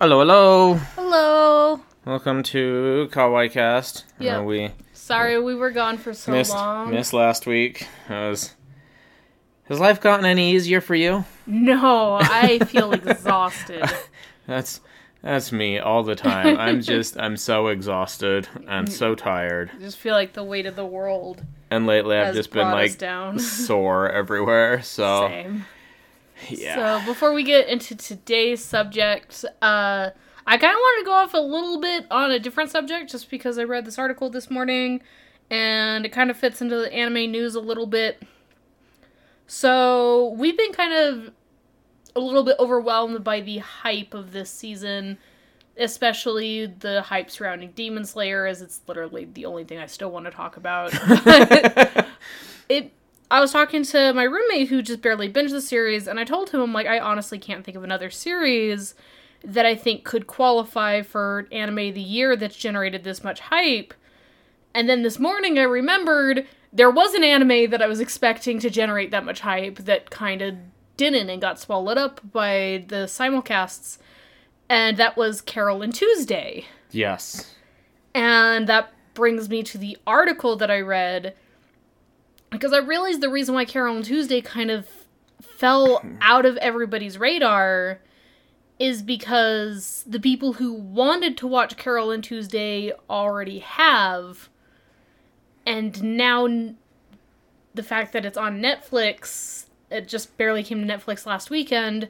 Hello, hello. Hello. Welcome to Kawaii Cast. Yeah. we Sorry we were gone for so missed long. missed last week. Has has life gotten any easier for you? No, I feel exhausted. That's that's me all the time. I'm just I'm so exhausted and so tired. I just feel like the weight of the world And lately I've just been like down. sore everywhere. So Same. Yeah. So before we get into today's subject, uh, I kind of wanted to go off a little bit on a different subject, just because I read this article this morning, and it kind of fits into the anime news a little bit. So we've been kind of a little bit overwhelmed by the hype of this season, especially the hype surrounding Demon Slayer, as it's literally the only thing I still want to talk about. it I was talking to my roommate who just barely binged the series, and I told him, I'm like, I honestly can't think of another series that I think could qualify for anime of the year that's generated this much hype. And then this morning I remembered there was an anime that I was expecting to generate that much hype that kind of didn't and got swallowed up by the simulcasts. And that was Carol and Tuesday. yes. And that brings me to the article that I read because I realized the reason why Carol and Tuesday kind of fell out of everybody's radar is because the people who wanted to watch Carol and Tuesday already have. And now n- the fact that it's on Netflix, it just barely came to Netflix last weekend.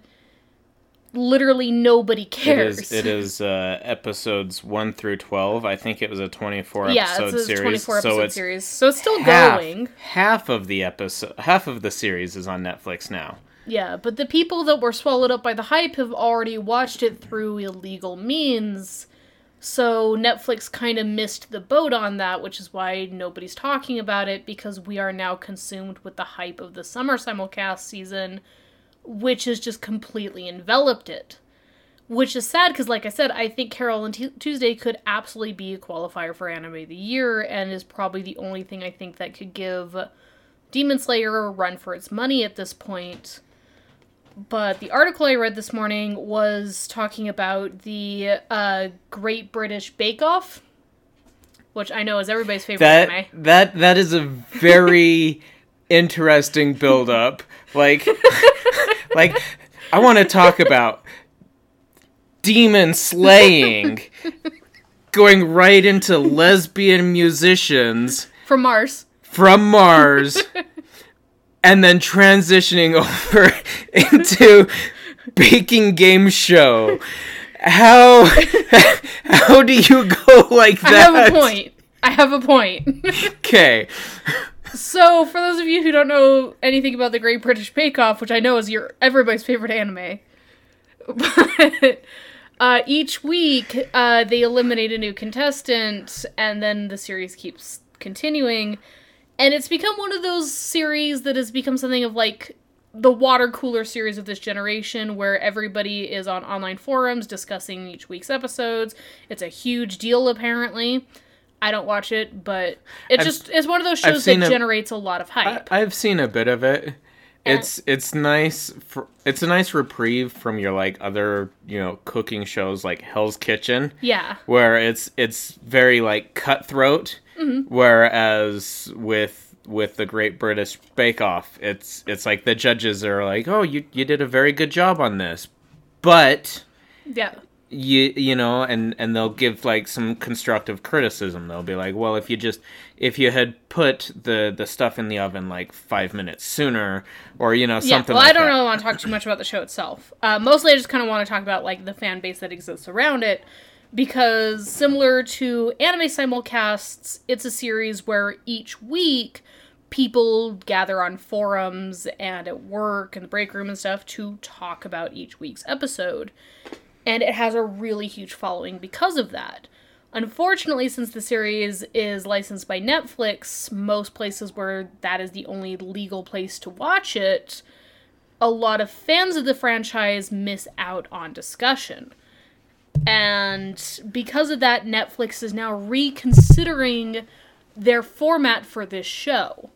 Literally nobody cares. is it is uh episodes 1 through 12. I think it was a 24 yeah, episode it's a series. 24 so episode it's series. So it's still half, going. half of the episode half of the series is on Netflix now. Yeah, but the people that were swallowed up by the hype have already watched it through illegal means. So Netflix kind of missed the boat on that, which is why nobody's talking about it because we are now consumed with the hype of the summer simulcast season, which has just completely enveloped it. Which is sad because, like I said, I think Carol and Tu- Tuesday could absolutely be a qualifier for Anime of the Year and is probably the only thing I think that could give Demon Slayer a run for its money at this point but the article I read this morning was talking about the uh, Great British Bake Off, which I know is everybody's favorite That anime. that that is a very interesting build up. Like like I want to talk about demon slaying going right into lesbian musicians From Mars. from Mars and then transitioning over into baking game show. How how do you go like that? I have a point. I have a point. Okay. So, for those of you who don't know anything about the Great British Bake Off, which I know is your everybody's favorite anime, but uh, each week uh, they eliminate a new contestant, and then the series keeps continuing. And it's become one of those series that has become something of like the water cooler series of this generation where everybody is on online forums discussing each week's episodes. It's a huge deal apparently. I don't watch it, but it I've- just is one of those shows that a- generates a lot of I, hype. I've seen a bit of it. It's it's nice for it's a nice reprieve from your like other, you know, cooking shows like Hell's Kitchen yeah. where it's it's very like cutthroat Mm-hmm. whereas with with the Great British Bake Off it's it's like the judges are like, "Oh, you you did a very good job on this." But Yeah. You you know and and they'll give like some constructive criticism they'll be like well if you just if you had put the the stuff in the oven like five minutes sooner or you know something Yeah, well, like I don't that. really want to talk too much about the show itself. Uh, mostly, I just kind of want to talk about like the fan base that exists around it, because similar to anime simulcasts, it's a series where each week people gather on forums and at work and the break room and stuff to talk about each week's episode, and it has a really huge following because of that. Unfortunately, since the series is licensed by Netflix, most places where that is the only legal place to watch it, a lot of fans of the franchise miss out on discussion. And because of that, Netflix is now reconsidering their format for this show.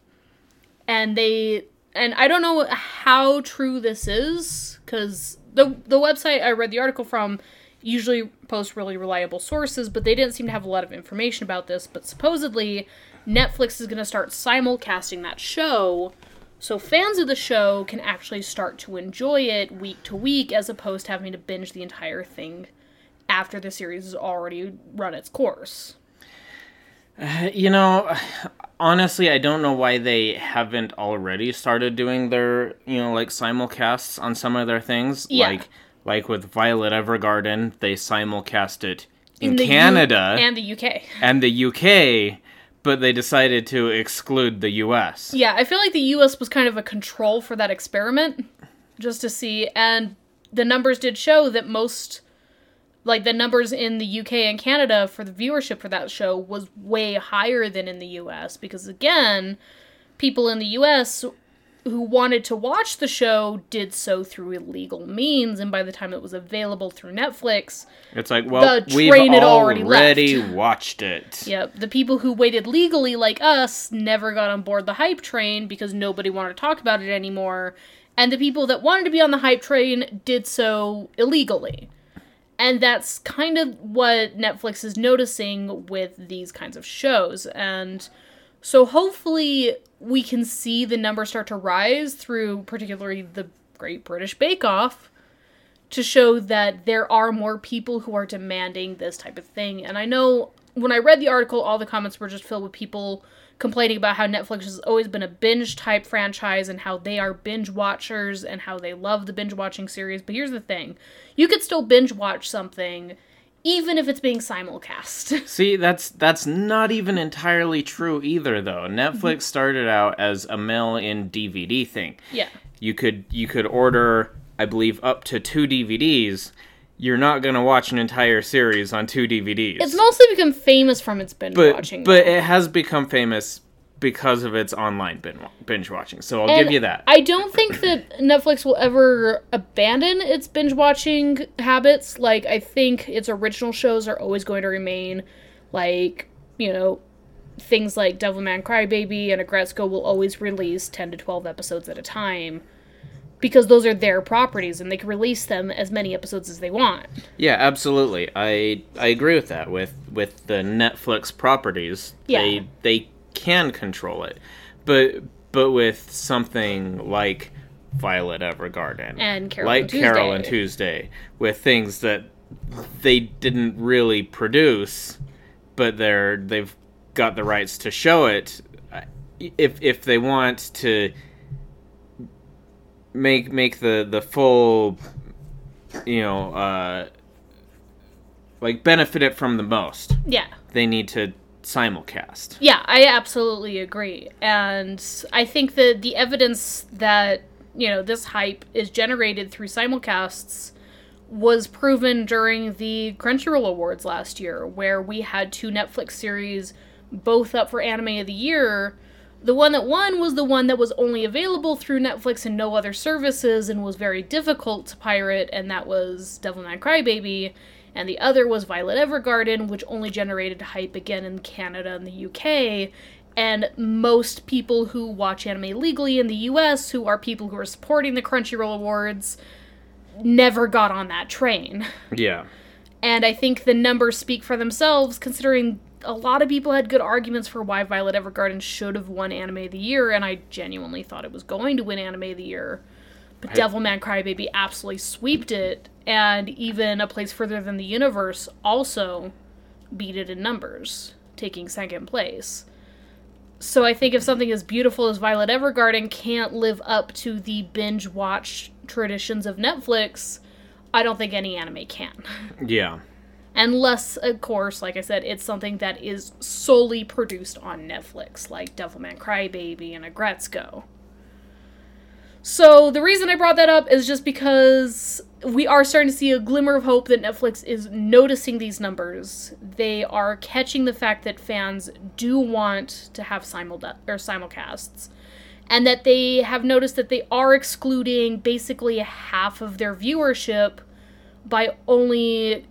And they and I don't know how true this is cuz the the website I read the article from usually posts really reliable sources, but they didn't seem to have a lot of information about this. But supposedly, Netflix is going to start simulcasting that show so fans of the show can actually start to enjoy it week to week as opposed to having to binge the entire thing after the series has already run its course. You know, honestly, I don't know why they haven't already started doing their, you know, like simulcasts on some of their things. Yeah. Like like with Violet Evergarden, they simulcast it in, In the U- Canada and the UK. and the UK, but they decided to exclude the US. Yeah, I feel like the US was kind of a control for that experiment just to see and the numbers did show that most like the numbers in the UK and Canada for the viewership for that show was way higher than in the US because again, people in the US who wanted to watch the show did so through illegal means and by the time it was available through Netflix, It's like, well, The we've train had already already watched it. Yep, the people who waited legally, like us, never got on board the hype train because nobody wanted to talk about it anymore. And the people that wanted to be on the hype train did so illegally. And that's kind of what Netflix is noticing with these kinds of shows. And so hopefully we can see the numbers start to rise through particularly the Great British Bake Off to show that there are more people who are demanding this type of thing. And I know when I read the article, all the comments were just filled with people complaining about how Netflix has always been a binge type franchise and how they are binge watchers and how they love the binge watching series. But here's the thing you could still binge watch something even if it's being simulcast. See, that's that's not even entirely true either though. Mm-hmm. Netflix started out as a mail in DVD thing. yeah. You could you could order I believe up to 2 DVDs. You're not going to watch an entire series on 2 DVDs. It's mostly become famous from its binge but watching. but though. it has become famous because of its online bin- binge watching. So I'll And give you that. I don't think that Netflix will ever abandon its binge watching habits. Like, I think its original shows are always going to remain. Like, you know, things like Devilman Crybaby and Aggretsuko will always release 10 to 12 episodes at a time. Because those are their properties and they can release them as many episodes as they want. Yeah, absolutely. I I agree with that. With with the Netflix properties, Yeah. they they can control it, but but with something like Violet Evergarden And Carol like and Carol and Tuesday, with things that they didn't really produce, but they're they've got the rights to show it. If if they want to make make the the full you know uh like benefit it from the most Yeah. they need to simulcast Yeah, I absolutely agree. And I think that the evidence that, you know, this hype is generated through simulcasts was proven during the Crunchyroll Awards last year, where we had two Netflix series both up for Anime of the Year. The one that won was the one that was only available through Netflix and no other services and was very difficult to pirate, and that was Devilman Crybaby and the other was Violet Evergarden, which only generated hype again in Canada and the UK. And most people who watch anime legally in the US, who are people who are supporting the Crunchyroll Awards, never got on that train. yeah And I think the numbers speak for themselves, considering a lot of people had good arguments for why Violet Evergarden should have won Anime of the Year, and I genuinely thought it was going to win Anime of the Year. But Devilman Crybaby absolutely sweeped it, and even A Place Further Than the Universe also beat it in numbers, taking second place. So I think if something as beautiful as Violet Evergarden can't live up to the binge watch traditions of Netflix, I don't think any anime can. yeah Unless, of course, like I said, it's something that is solely produced on Netflix, like Devilman Crybaby and Aggretsuko. So the reason I brought that up is just because we are starting to see a glimmer of hope that Netflix is noticing these numbers. They are catching the fact that fans do want to have simul or simulcasts, and that they have noticed that they are excluding basically half of their viewership by only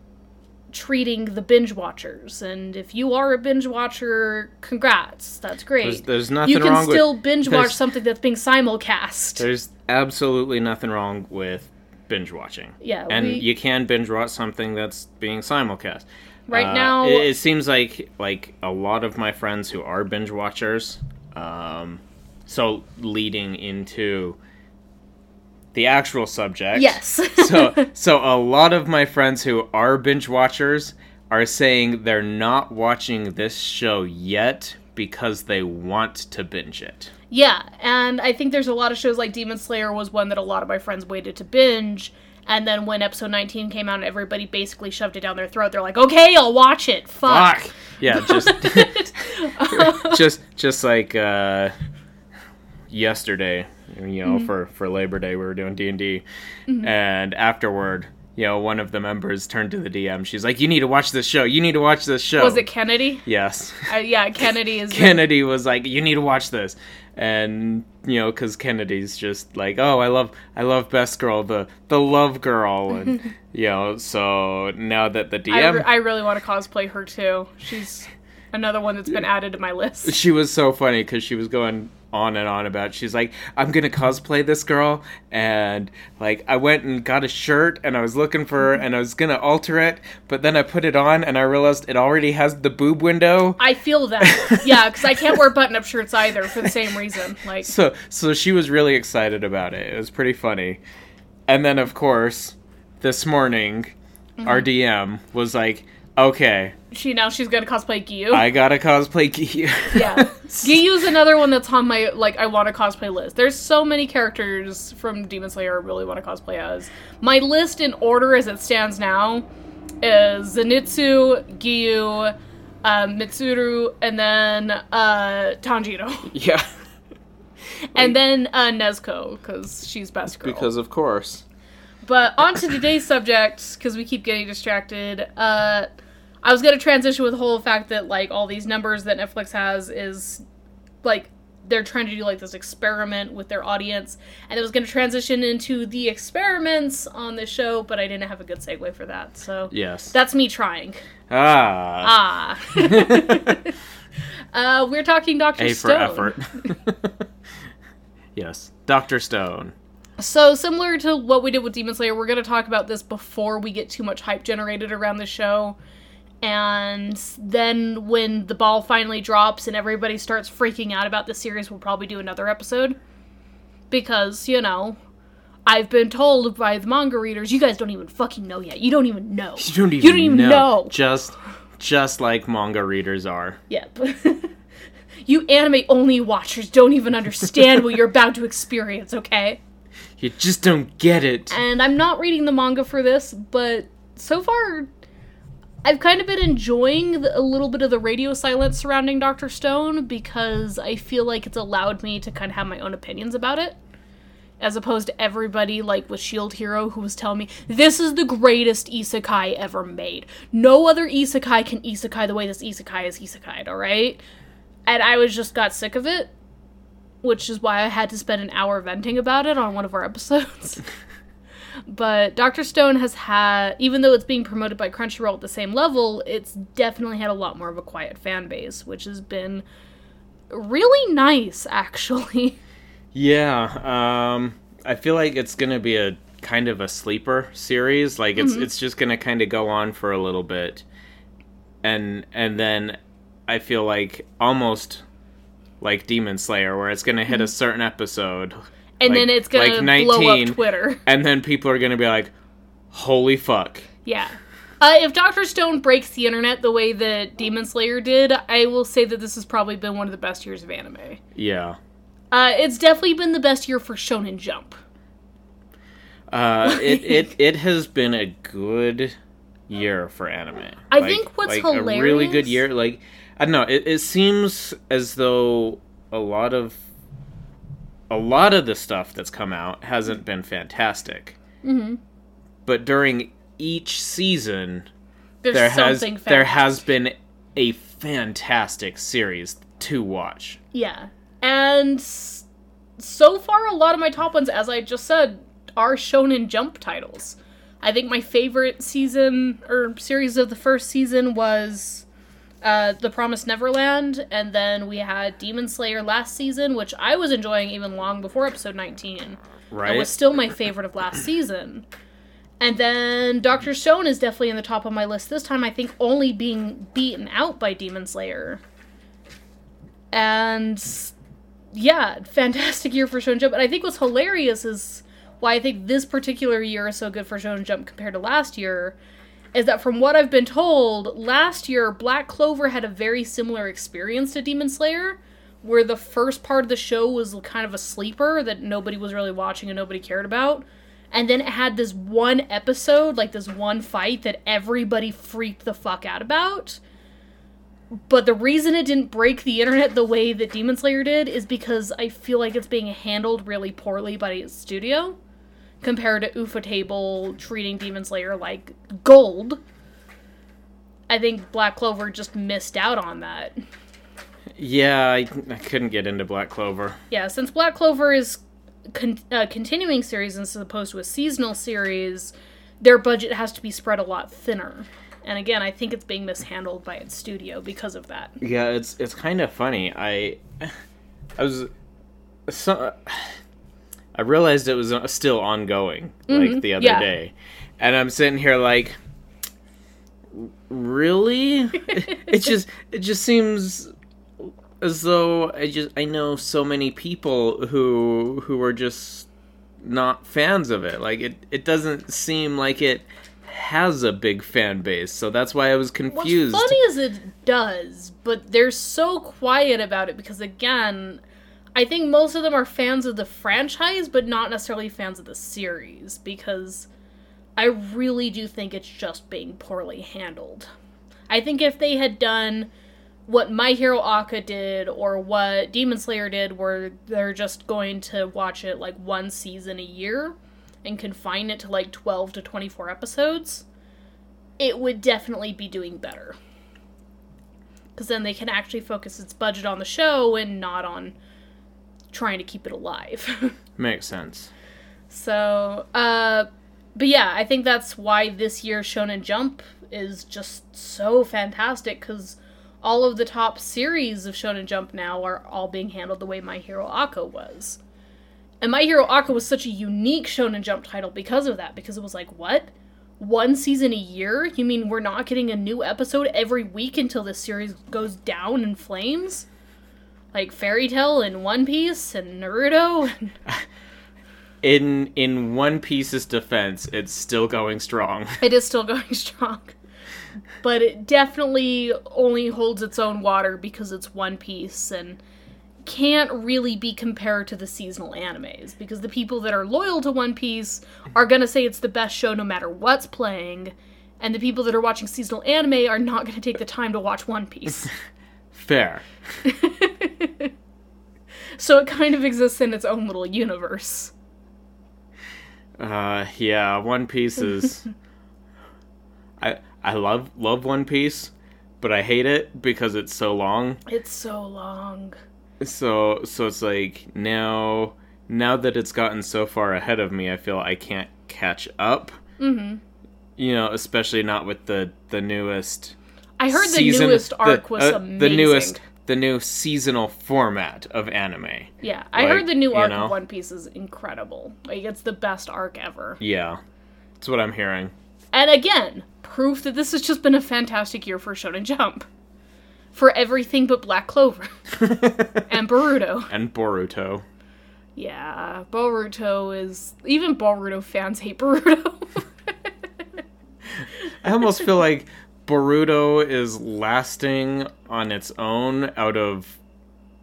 treating the binge watchers. And if you are a binge watcher, congrats. That's great. There's- there's nothing You can wrong with- still binge watch something that's being simulcast. there's absolutely nothing wrong with binge watching. Yeah, and we- you can binge watch something that's being simulcast. Right Uh, now- it, it seems like like a lot of my friends who are binge watchers. Um, so leading into the actual subject. Yes. so so a lot of my friends who are binge watchers are saying they're not watching this show yet because they want to binge it. Yeah, and I think there's a lot of shows like Demon Slayer was one that a lot of my friends waited to binge. And then when episode 19 came out and everybody basically shoved it down their throat, they're like, okay, I'll watch it. Fuck. Fuck. Yeah, just just just like uh yesterday, you know, for for Labor Day we were doing D&D and afterward, you know, one of the members turned to the DM. She's like, "You need to watch this show. You need to watch this show." Was it Kennedy? Yes. Uh, yeah, Kennedy is. Kennedy was like, "You need to watch this," and you know, because Kennedy's just like, "Oh, I love, I love Best Girl, the the love girl," and you know, so now that the I, DM, re- I really want to cosplay her too. She's another one that's been added to my list. she was so funny because she was going on and on about. She's like, "I'm gonna cosplay this girl," and like, I went and got a shirt, and I was looking for, her, and I was gonna alter it, but then I put it on, and I realized it already has the boob window. I feel that. Yeah, because I can't wear button up shirts either for the same reason. Like, so so she was really excited about it. It was pretty funny. And then of course, this morning, our mm-hmm. DM was like, "Okay, she now she's gonna cosplay Giyu. I gotta cosplay Giyu." yeah. Giyu's another one that's on my like I want to cosplay list. There's so many characters from Demon Slayer I really want to cosplay as. My list in order as it stands now is Zenitsu, Giyu, um, Mitsuri, and then uh, Tanjiro, yeah, and then uh, Nezuko because she's best girl. because of course. But on to today's subject, because we keep getting distracted. Uh, I was gonna transition with the whole fact that like all these numbers that Netflix has is like they're trying to do like this experiment with their audience, and it was gonna transition into the experiments on the show, but I didn't have a good segue for that, so Yes. that's me trying. ah. Ah. uh, we're talking Doctor A for Stone. effort. yes, Doctor Stone. So similar to what we did with Demon Slayer, we're going to talk about this before we get too much hype generated around the show. And then when the ball finally drops and everybody starts freaking out about the series, we'll probably do another episode. Because, you know, I've been told by the manga readers, you guys don't even fucking know yet. You don't even know. You don't even, You don't even know. Just, just like manga readers are. Yep. you anime only watchers don't even understand what you're about to experience, okay? You just don't get it. and I'm not reading the manga for this, but so far, I've kind of been enjoying the, a little bit of the radio silence surrounding Doctor Stone because I feel like it's allowed me to kind of have my own opinions about it. As opposed to everybody like with Shield Hero who was telling me, this is the greatest isekai ever made. No other isekai can isekai the way this isekai is isekai, alright? And I was just got sick of it which is why I had to spend an hour venting about it on one of our episodes. but Dr. Stone has had, even though it's being promoted by Crunchyroll at the same level, it's definitely had a lot more of a quiet fan base, which has been really nice, actually. Yeah, um, I feel like it's gonna be a kind of a sleeper series. Like it's Mm-hmm. it's just gonna kind of go on for a little bit, and and then I feel like almost like Demon Slayer, where it's gonna hit a certain episode, Mm-hmm. And Like- then it's gonna like blow 19. up Twitter. and then people are gonna be like, "Holy fuck!" Yeah. Uh, if Dr. Stone breaks the internet the way that Demon Slayer did, I will say that this has probably been one of the best years of anime. Yeah. Uh, it's definitely been the best year for Shonen Jump. Uh, it, it it has been a good year for anime. I think what's like a really good year. Like I don't know, it, it seems as though a lot of a lot of the stuff that's come out hasn't been fantastic. Mm-hmm. But during each season, There's there has there has been a fantastic series to watch. Yeah. And so far, a lot of my top ones, as I just said, are Shonen Jump titles. I think my favorite season or series of the first season was uh, The Promised Neverland, and then we had Demon Slayer last season, which I was enjoying even long before episode 19. and Right. was still my favorite of last season. And then Doctor Stone is definitely in the top of my list this time. I think only being beaten out by Demon Slayer. And yeah, fantastic year for Shonen Jump. And I think what's hilarious is why I think this particular year is so good for Shonen Jump compared to last year is that from what I've been told, last year Black Clover had a very similar experience to Demon Slayer, where the first part of the show was kind of a sleeper that nobody was really watching and nobody cared about. And then it had this one episode, like this one fight that everybody freaked the fuck out about. But the reason it didn't break the internet the way that Demon Slayer did is because I feel like it's being handled really poorly by its studio compared to Ufotable treating Demon Slayer like gold. I think Black Clover just missed out on that. Yeah, I, I couldn't get into Black Clover. Yeah, since Black Clover is con- a continuing series as opposed to a seasonal series, their budget has to be spread a lot thinner. And again, I think it's being mishandled by its studio because of that. Yeah, it's it's kind of funny. I I was so I realized it was uh, still ongoing like the other yeah. day. And I'm sitting here like really? it just it just seems as though I just I know so many people who who are just not fans of it. Like it it doesn't seem like it has a big fan base. So that's why I was confused. What's funny is it does, but they're so quiet about it because again, I think most of them are fans of the franchise, but not necessarily fans of the series because I really do think it's just being poorly handled. I think if they had done what My Hero Aka did or what Demon Slayer did, where they're just going to watch it like one season a year and confine it to like 12 to 24 episodes, it would definitely be doing better. Because then they can actually focus its budget on the show and not on trying to keep it alive. Makes sense. so, uh, but yeah, I think that's why this year's Shonen Jump is just so fantastic because all of the top series of Shonen Jump now are all being handled the way My Hero Aka was. And My Hero Aka was such a unique Shonen Jump title because of that, because it was like, what? One season a year? You mean we're not getting a new episode every week until this series goes down in flames? Like Fairy Tail and One Piece and Naruto? In in One Piece's defense, it's still going strong. it is still going strong. But it definitely only holds its own water because it's One Piece and can't really be compared to the seasonal animes because the people that are loyal to One Piece are going to say it's the best show no matter what's playing, and the people that are watching seasonal anime are not going to take the time to watch One Piece. Fair. so it kind of exists in its own little universe. Uh, yeah, One Piece is. I I love love One Piece, but I hate it because it's so long. It's so long. So so it's like now now that it's gotten so far ahead of me, I feel I can't catch up. hmm You know, especially not with the the newest. I heard the season- newest arc the, was uh, amazing. The newest the new seasonal format of anime. Yeah, I Like, heard the new you arc know? of One Piece is incredible. Like it's the best arc ever. Yeah, that's what I'm hearing. And again, proof that this has just been a fantastic year for Shonen Jump. For everything but Black Clover and Boruto. and Boruto. Yeah, Boruto is even Boruto fans hate Boruto. I almost feel like Boruto is lasting on its own out of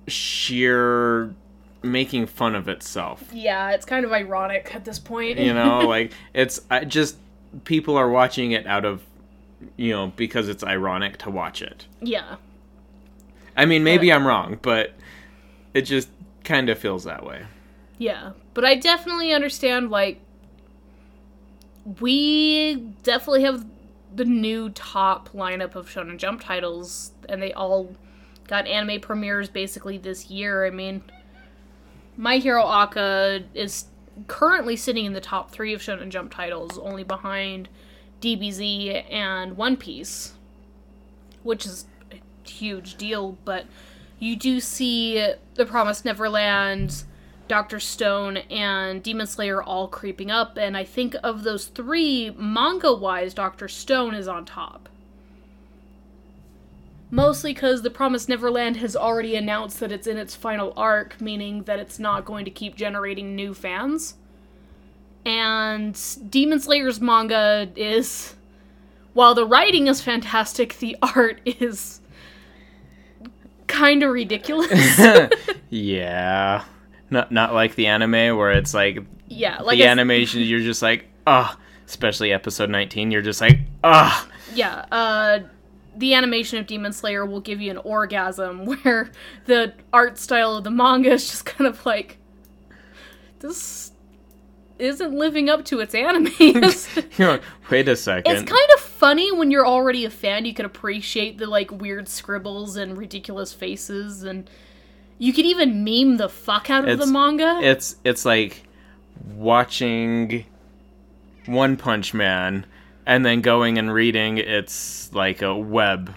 sheer making fun of itself. yeah, it's kind of ironic at this point. You know, like it's I just people are watching it out of you know because it's ironic to watch it. yeah. I mean, maybe I'm wrong, but it just kind of feels that way. Yeah, but I definitely understand like we definitely have the new top lineup of Shonen Jump titles and they all got anime premieres basically this year. I mean, My Hero Aka is currently sitting in the top 3 of Shonen Jump titles, only behind DBZ and One Piece, which is a huge deal, but you do see The Promised Neverland, Doctor Stone, and Demon Slayer all creeping up, and I think of those three, manga wise, Doctor Stone is on top. Mostly because The Promised Neverland has already announced that it's in its final arc, meaning that it's not going to keep generating new fans. And Demon Slayer's manga is. While the writing is fantastic, the art is kind of ridiculous. yeah. Not not like the anime where it's like yeah, like the animation you're just like, ah, especially episode 19, you're just like, ah. yeah, uh the animation of Demon Slayer will give you an orgasm where the art style of the manga is just kind of like this isn't living up to its anime. like, wait a second. It's kind of funny when you're already a fan. You can appreciate the like weird scribbles and ridiculous faces and you could even meme the fuck out of It's- the manga. it's it's like watching One Punch Man and then going and reading it's like a web.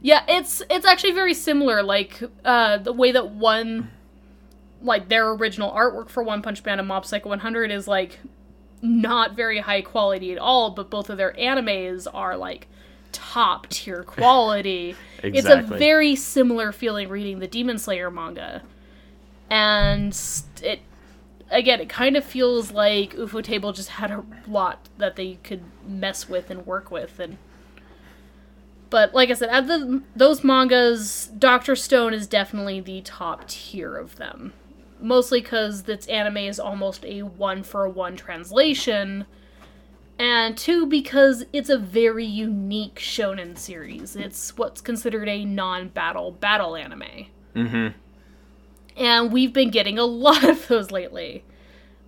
Yeah, it's it's actually very similar. Like uh, the way that one, like their original artwork for One Punch Man and Mob Psycho 100 is like not very high quality at all, but both of their animes are like top tier quality. It's a very similar feeling reading the Demon Slayer manga, and it again it kind of feels like Ufotable just had a lot that they could mess with and work with and. But like I said, at the those mangas, Doctor Stone is definitely the top tier of them. Mostly because its anime is almost a one for one translation, and two because it's a very unique shonen series. It's what's considered a non-battle battle anime, Mhm. and we've been getting a lot of those lately,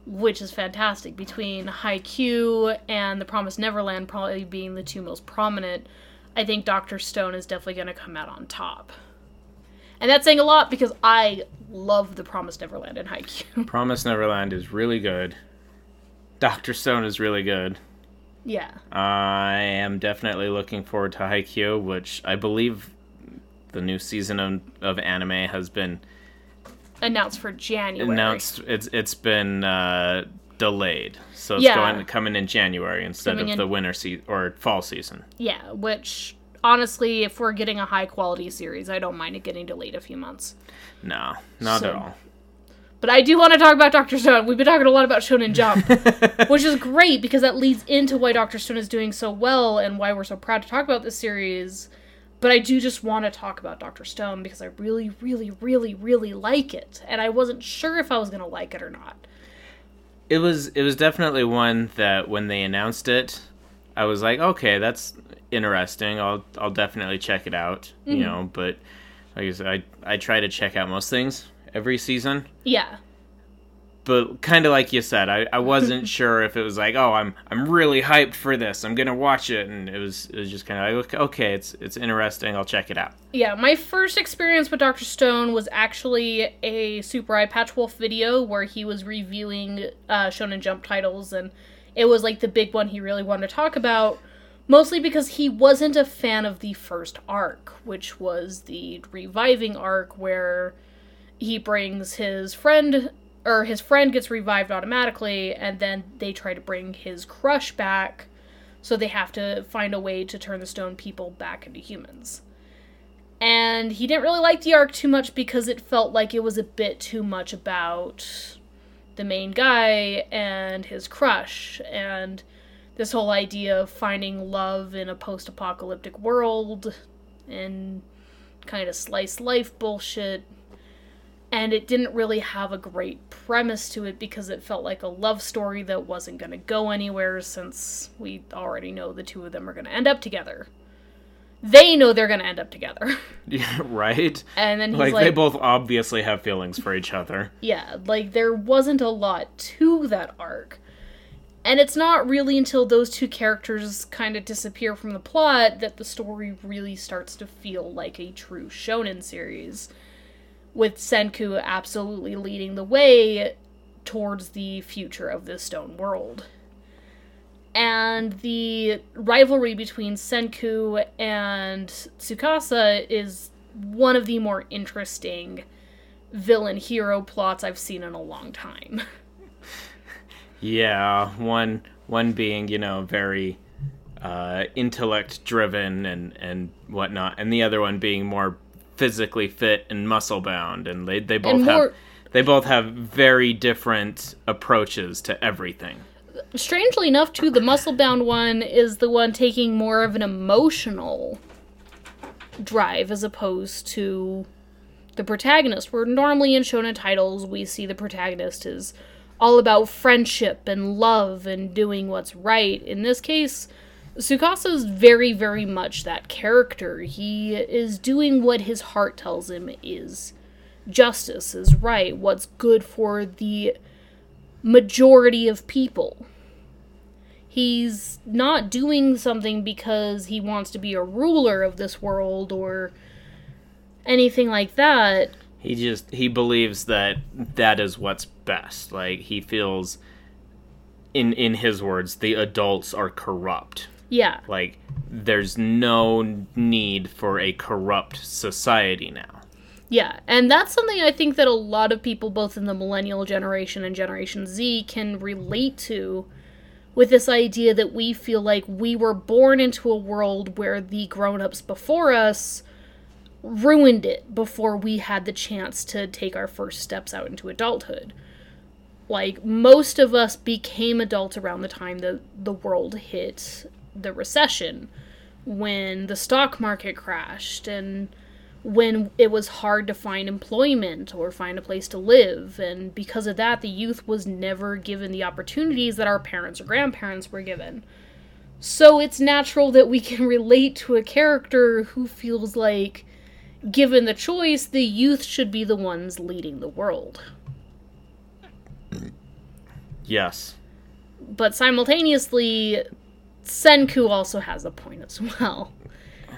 which is fantastic. Between Haikyuu and The Promised Neverland probably being the two most prominent, I think Doctor Stone is definitely going to come out on top. And that's saying a lot because I love The Promised Neverland and Haikyuu. Promise Neverland is really good. Doctor Stone is really good. Yeah. I am definitely looking forward to Haikyuu, which I believe the new season of, of anime has been Announced for January. announced. It's it's been uh, delayed, so it's Yeah. going coming in January instead Coming of in- the winter season or fall season. Yeah, which honestly, if we're getting a high quality series, I don't mind it getting delayed a few months. No, not So- at all. But I do want to talk about Doctor Stone. We've been talking a lot about Shonen Jump, which is great because that leads into why Doctor Stone is doing so well and why we're so proud to talk about this series. But I do just want to talk about Doctor Stone because I really, really, really, really like it, and I wasn't sure if I was gonna like it or not. It was it was definitely one that when they announced it, I was like, okay, that's interesting. I'll I'll definitely check it out. Mm-hmm. You know, but like I said, I I try to check out most things every season. Yeah, But kind of like you said, I, I wasn't sure if it was like, oh, I'm I'm really hyped for this. I'm gonna watch it, and it was it was just kind of like, okay, it's it's interesting. I'll check it out. Yeah, my first experience with Dr. Stone was actually a Super Eyepatch Wolf video where he was reviewing uh, Shonen Jump titles, and it was like the big one he really wanted to talk about, mostly because he wasn't a fan of the first arc, which was the reviving arc where he brings his friend or his friend gets revived automatically and then they try to bring his crush back. So they have to find a way to turn the stone people back into humans. And he didn't really like the arc too much because it felt like it was a bit too much about the main guy and his crush and this whole idea of finding love in a post-apocalyptic world and kind of slice life bullshit and it didn't really have a great premise to it because it felt like a love story that wasn't going to go anywhere since we already know the two of them are going to end up together. They know they're going to end up together. Yeah, right. And then he's Like, like, they both obviously have feelings for each other. yeah, like there wasn't a lot to that arc. And it's not really until those two characters kind of disappear from the plot that the story really starts to feel like a true shonen series, with Senku absolutely leading the way towards the future of the stone world. And the rivalry between Senku and Tsukasa is one of the more interesting villain hero plots I've seen in a long time. Yeah, one one being you know very uh, intellect driven and and whatnot, and the other one being more physically fit and muscle bound, and they they both And have they both have very different approaches to everything. Strangely enough, too, the muscle bound one is the one taking more of an emotional drive as opposed to the protagonist. Where normally in shonen titles we see the protagonist is all about friendship and love and doing what's right. In this case, Tsukasa is very, very much that character. He is doing what his heart tells him is justice, is right, what's good for the majority of people. He's not doing something because he wants to be a ruler of this world or anything like that. He just he believes that that is what's best. Like he feels in in his words, the adults are corrupt. Yeah. Like there's no need for a corrupt society now. Yeah, and that's something I think that a lot of people, both in the millennial generation and Generation Z, can relate to with this idea that we feel like we were born into a world where the grown ups before us ruined it before we had the chance to take our first steps out into adulthood. Like, most of us became adults around the time that the world hit the recession, when the stock market crashed, and when it was hard to find employment or find a place to live. And because of that, the youth was never given the opportunities that our parents or grandparents were given. So it's natural that we can relate to a character who feels like, given the choice, the youth should be the ones leading the world. Yes. But simultaneously, Senku also has a point as well.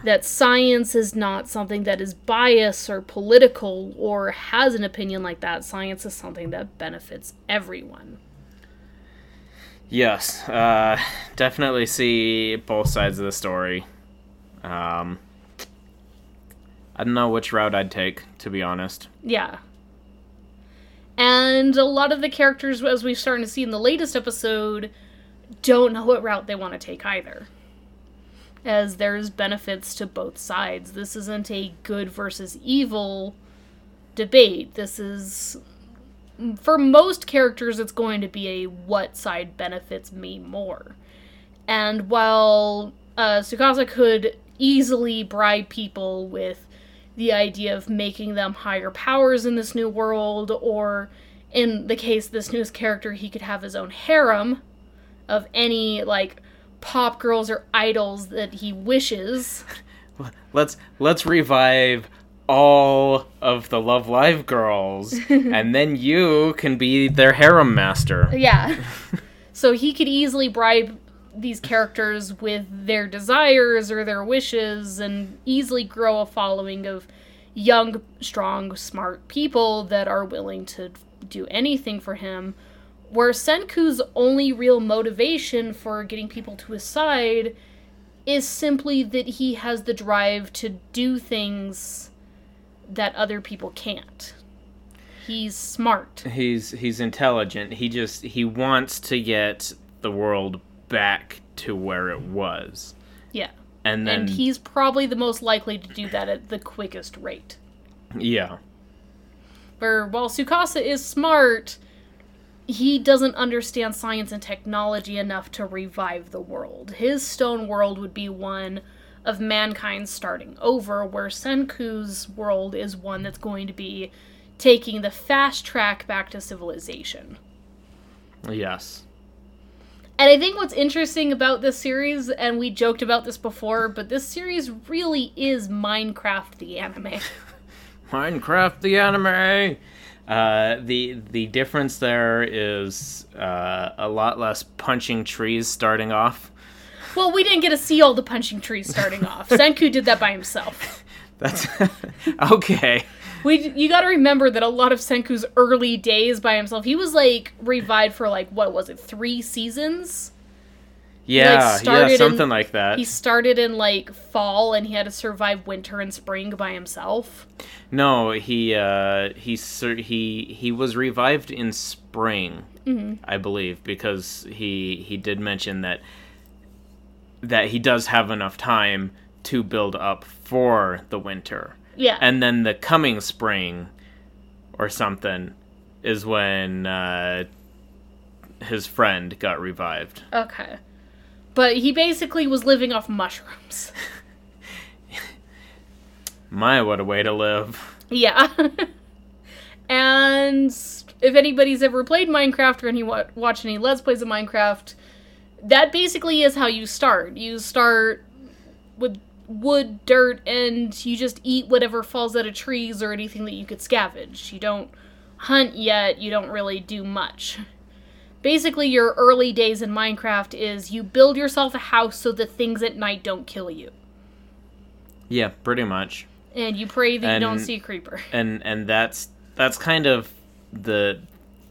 That science is not something that is biased or political or has an opinion like that. Science is something that benefits everyone. Yes. Uh definitely see both sides of the story. Um I don't know which route I'd take, to be honest. Yeah. And a lot of the characters, as we've started to see in the latest episode, don't know what route they want to take either. As there's benefits to both sides. This isn't a good versus evil debate. This is. For most characters, it's going to be a what side benefits me more. And while uh, could easily bribe people with the idea of making them higher powers in this new world, or in the case this newest character, he could have his own harem of any like pop girls or idols that he wishes. Let's let's revive all of the Love Live girls and then you can be their harem master. Yeah. so he could easily bribe these characters with their desires or their wishes and easily grow a following of young, strong, smart people that are willing to do anything for him. Where Senku's only real motivation for getting people to his side is simply that he has the drive to do things that other people can't. He's smart. He's he's intelligent. He just he wants to get the world back to where it was. Yeah. And then and he's probably the most likely to do that at the quickest rate. yeah. Where while Tsukasa is smart, he doesn't understand science and technology enough to revive the world. His stone world would be one of mankind starting over, where Senku's world is one that's going to be taking the fast track back to civilization. Yes. And I think what's interesting about this series, and we joked about this before, but this series really is Minecraft the anime. Minecraft the anime. Uh, the the difference there is uh, a lot less punching trees starting off. well, we didn't get to see all the punching trees starting off. Senku did that by himself. That's okay. We you got to remember that a lot of Senku's early days by himself, he was like revived for like what was it, three seasons? Yeah, yeah, started in- something like that. He started in like fall and he had to survive winter and spring by himself. No, he uh, he he he was revived in spring, Mm-hmm. I believe, because he he did mention that that he does have enough time to build up for the winter, Yeah. and then the coming spring or something is when uh, his friend got revived. okay. But he basically was living off mushrooms. My, what a way to live! Yeah. and if anybody's ever played Minecraft or any wa- watch any Let's Plays of Minecraft, that basically is how you start. You start with wood, dirt, and you just eat whatever falls out of trees or anything that you could scavenge. You don't hunt yet, you don't really do much. Basically, your early days in Minecraft is you build yourself a house so the things at night don't kill you. Yeah, pretty much. And you pray that you don't see a creeper. and and that's that's kind of the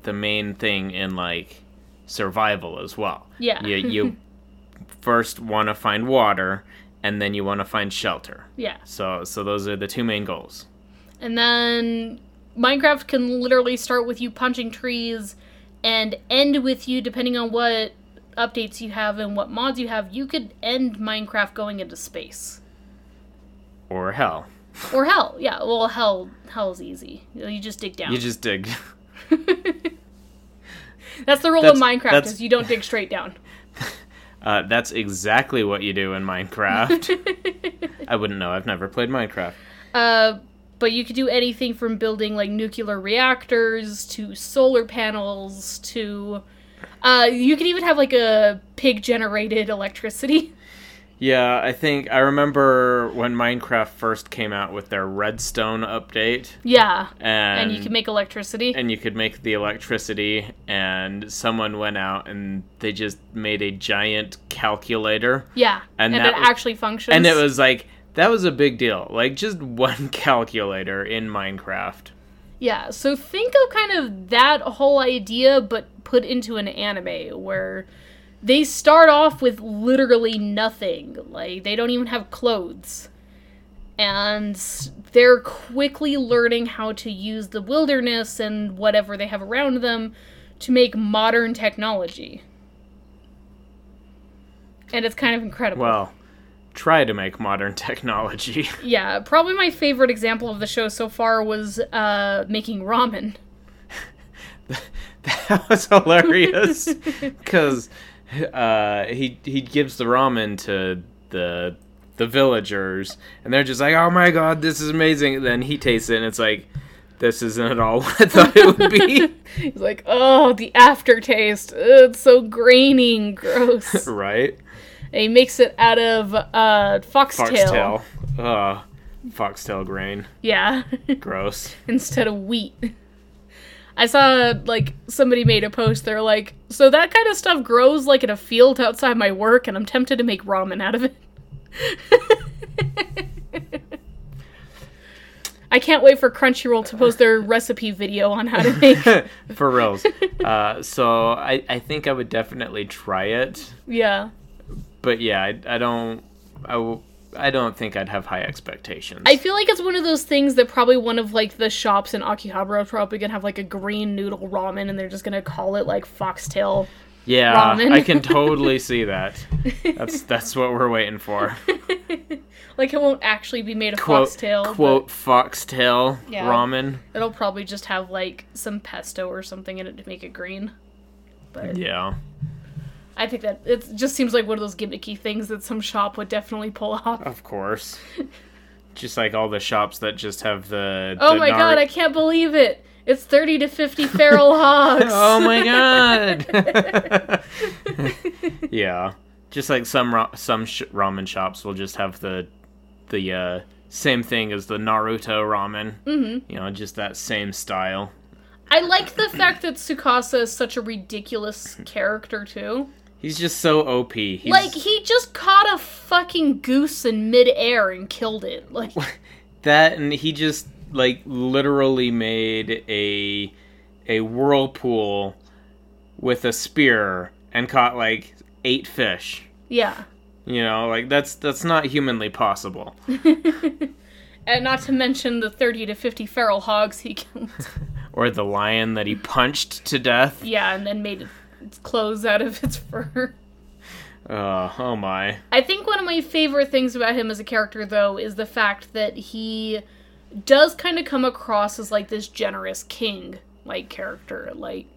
the main thing in like survival as well. Yeah. You you first want to find water and then you want to find shelter. Yeah. So so those are the two main goals. And then Minecraft can literally start with you punching trees and end with you, depending on what updates you have and what mods you have, you could end Minecraft going into space. Or hell. Or hell. Yeah, well, hell hell's easy. You just dig down. You just dig. That's the rule That's- of Minecraft, is you don't dig straight down. Uh, that's exactly what you do in Minecraft. I wouldn't know. I've never played Minecraft. Uh, but you could do anything from building like nuclear reactors to solar panels to uh, you could even have like a pig generated electricity. Yeah, I think I remember when Minecraft first came out with their Redstone update, Yeah. and And you could make electricity. and you could make the electricity and someone went out and they just made a giant calculator yeah. and And, that it was- actually functions. and it was like that was a big deal like just one calculator in minecraft Yeah. So think of kind of that whole idea, but put into an anime where they start off with literally nothing. Like, they don't even have clothes. And they're quickly learning how to use the wilderness and whatever they have around them to make modern technology. And it's kind of incredible. well try to make modern technology yeah, probably my favorite example of the show so far was uh, making ramen. that was hilarious because uh, he he gives the ramen to the the villagers and they're just like oh my god this is amazing and then he tastes it and it's like this isn't at all what i thought it would be He's like, oh, the aftertaste. Ugh, it's so grainy and gross. right and he makes it out of uh, foxtail. foxtail uh foxtail grain Yeah, gross instead of wheat. I saw like somebody made a post. They're like, so that kind of stuff grows like in a field outside my work, and I'm tempted to make ramen out of it. I can't wait for Crunchyroll to post their recipe video on how to make. for reals uh so i i think i would definitely try it yeah. But yeah i, I don't I, w- I don't think i'd have high expectations I feel like it's one of those things that probably one of like the shops in Akihabara are probably gonna have like a green noodle ramen and they're just gonna call it like foxtail. yeah ramen. i can totally see that that's that's what we're waiting for Like it won't actually be made of quote foxtail. but quote foxtail Yeah. ramen It'll probably just have like some pesto or something in it to make it green. But yeah I think that it just seems like one of those gimmicky things that some shop would definitely pull off. of course just like all the shops that just have the Oh the my Naru- god, I can't believe it! It's 30 to 50 feral hogs! oh my god yeah just like some ra- some sh- ramen shops will just have the the uh same thing as the naruto ramen mm-hmm. you know just that same style I like the fact that Tsukasa is such a ridiculous character, too. He's just so op he's Like, he just caught a fucking goose in midair and killed it. Like, that and he just like literally made a a whirlpool with a spear and caught like eight fish. Yeah. You know, like that's that's not humanly possible. And not to mention the 30 to 50 feral hogs he killed. Or the lion that he punched to death. yeah, and then made clothes out of its fur. Uh, oh my. I think one of my favorite things about him as a character, though, is the fact that he does kind of come across as like this generous king like character. Like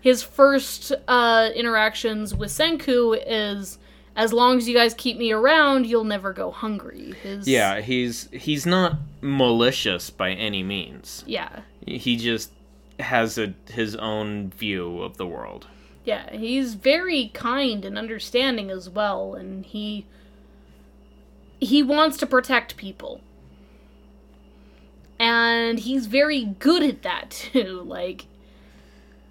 his first uh, interactions with Senku is as long as you guys keep me around, you'll never go hungry. His Yeah, he's he's not malicious by any means. yeah He just has a his own view of the world. Yeah he's very kind and understanding as well, and he he wants to protect people. And he's very good at that too. Like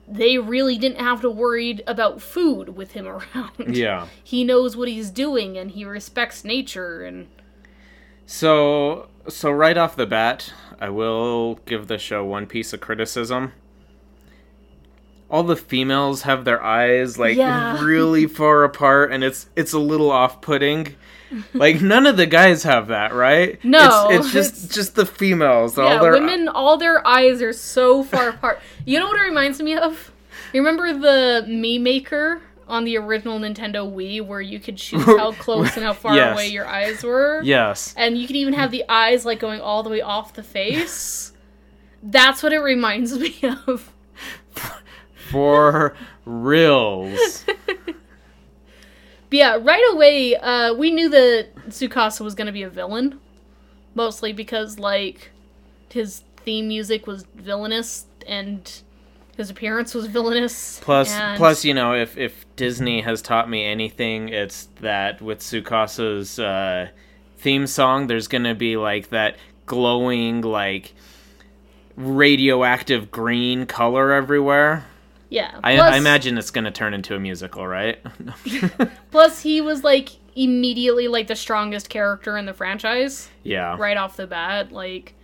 they really didn't have to worry about food with him around. Yeah. He knows what he's doing and he respects nature and So so right off the bat, I will give the show one piece of criticism. All the females have their eyes like Yeah. really far apart and it's it's a little off-putting. Like none of the guys have that, right? No, It's, it's just it's- just the females. all their women all their eyes are so far apart. You know what it reminds me of? You remember the Mii Maker on the original Nintendo Wii where you could choose how close and how far Yes. away your eyes were? Yes. And you could even have the eyes like going all the way off the face. That's what it reminds me of. For reals. But yeah, right away, uh, we knew that Tsukasa was going to be a villain. Mostly because, like, his theme music was villainous and his appearance was villainous. Plus, and- plus, you know, if if Disney has taught me anything, it's that with Tsukasa's uh, theme song, there's gonna be like that glowing, like radioactive green color everywhere. Yeah. I, plus, I imagine it's gonna turn into a musical, right? Plus, he was, like, immediately, like, the strongest character in the franchise yeah. right off the bat. Like,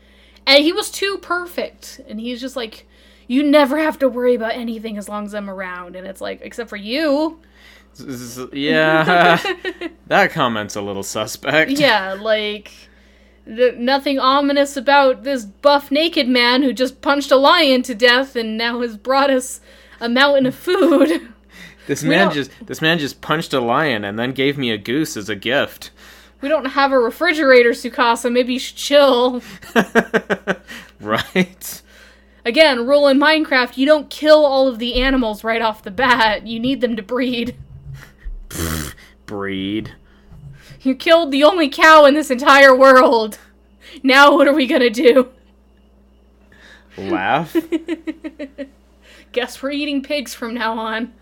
and he was too perfect. And he's just like, you never have to worry about anything as long as I'm around. And it's like, except for you. Yeah. that comment's a little suspect. Yeah, like th- nothing ominous about this buff naked man who just punched a lion to death and now has brought us a mountain of food. This man just this man just punched a lion and then gave me a goose as a gift. we don't have a refrigerator, Tsukasa. Maybe you should chill. right? Again, rule in Minecraft: you don't kill all of the animals right off the bat. You need them to breed. Breed. You killed the only cow in this entire world. Now what are we gonna do? Laugh. Guess we're eating pigs from now on.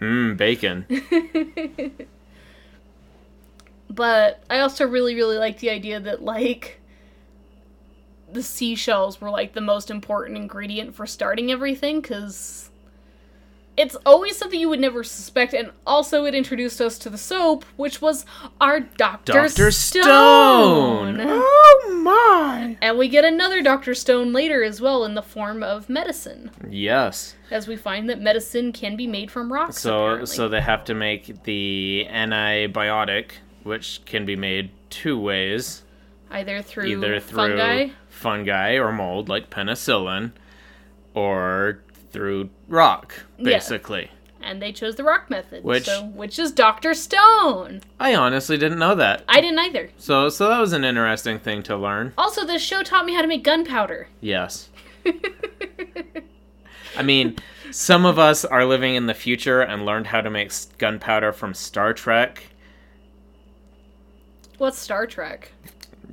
Mmm, bacon. But I also really, really like the idea that, like, the seashells were, like, the most important ingredient for starting everything, because it's always something you would never suspect, and also it introduced us to the soap, which was our Dr. Dr. Stone. Stone. Oh my. And we get another Dr. Stone later as well in the form of medicine, Yes. as we find that medicine can be made from rocks. So apparently. so they have to make the antibiotic, which can be made two ways, either through, either through fungi, fungi or mold like penicillin or through rock, Yeah. basically. and they chose the rock method. Which- so, which is Dr. Stone. I honestly didn't know that. I didn't either. So so that was an interesting thing to learn. Also, this show taught me how to make gunpowder. Yes. I mean, some of us are living in the future and learned how to make gunpowder from Star Trek. What's Star Trek?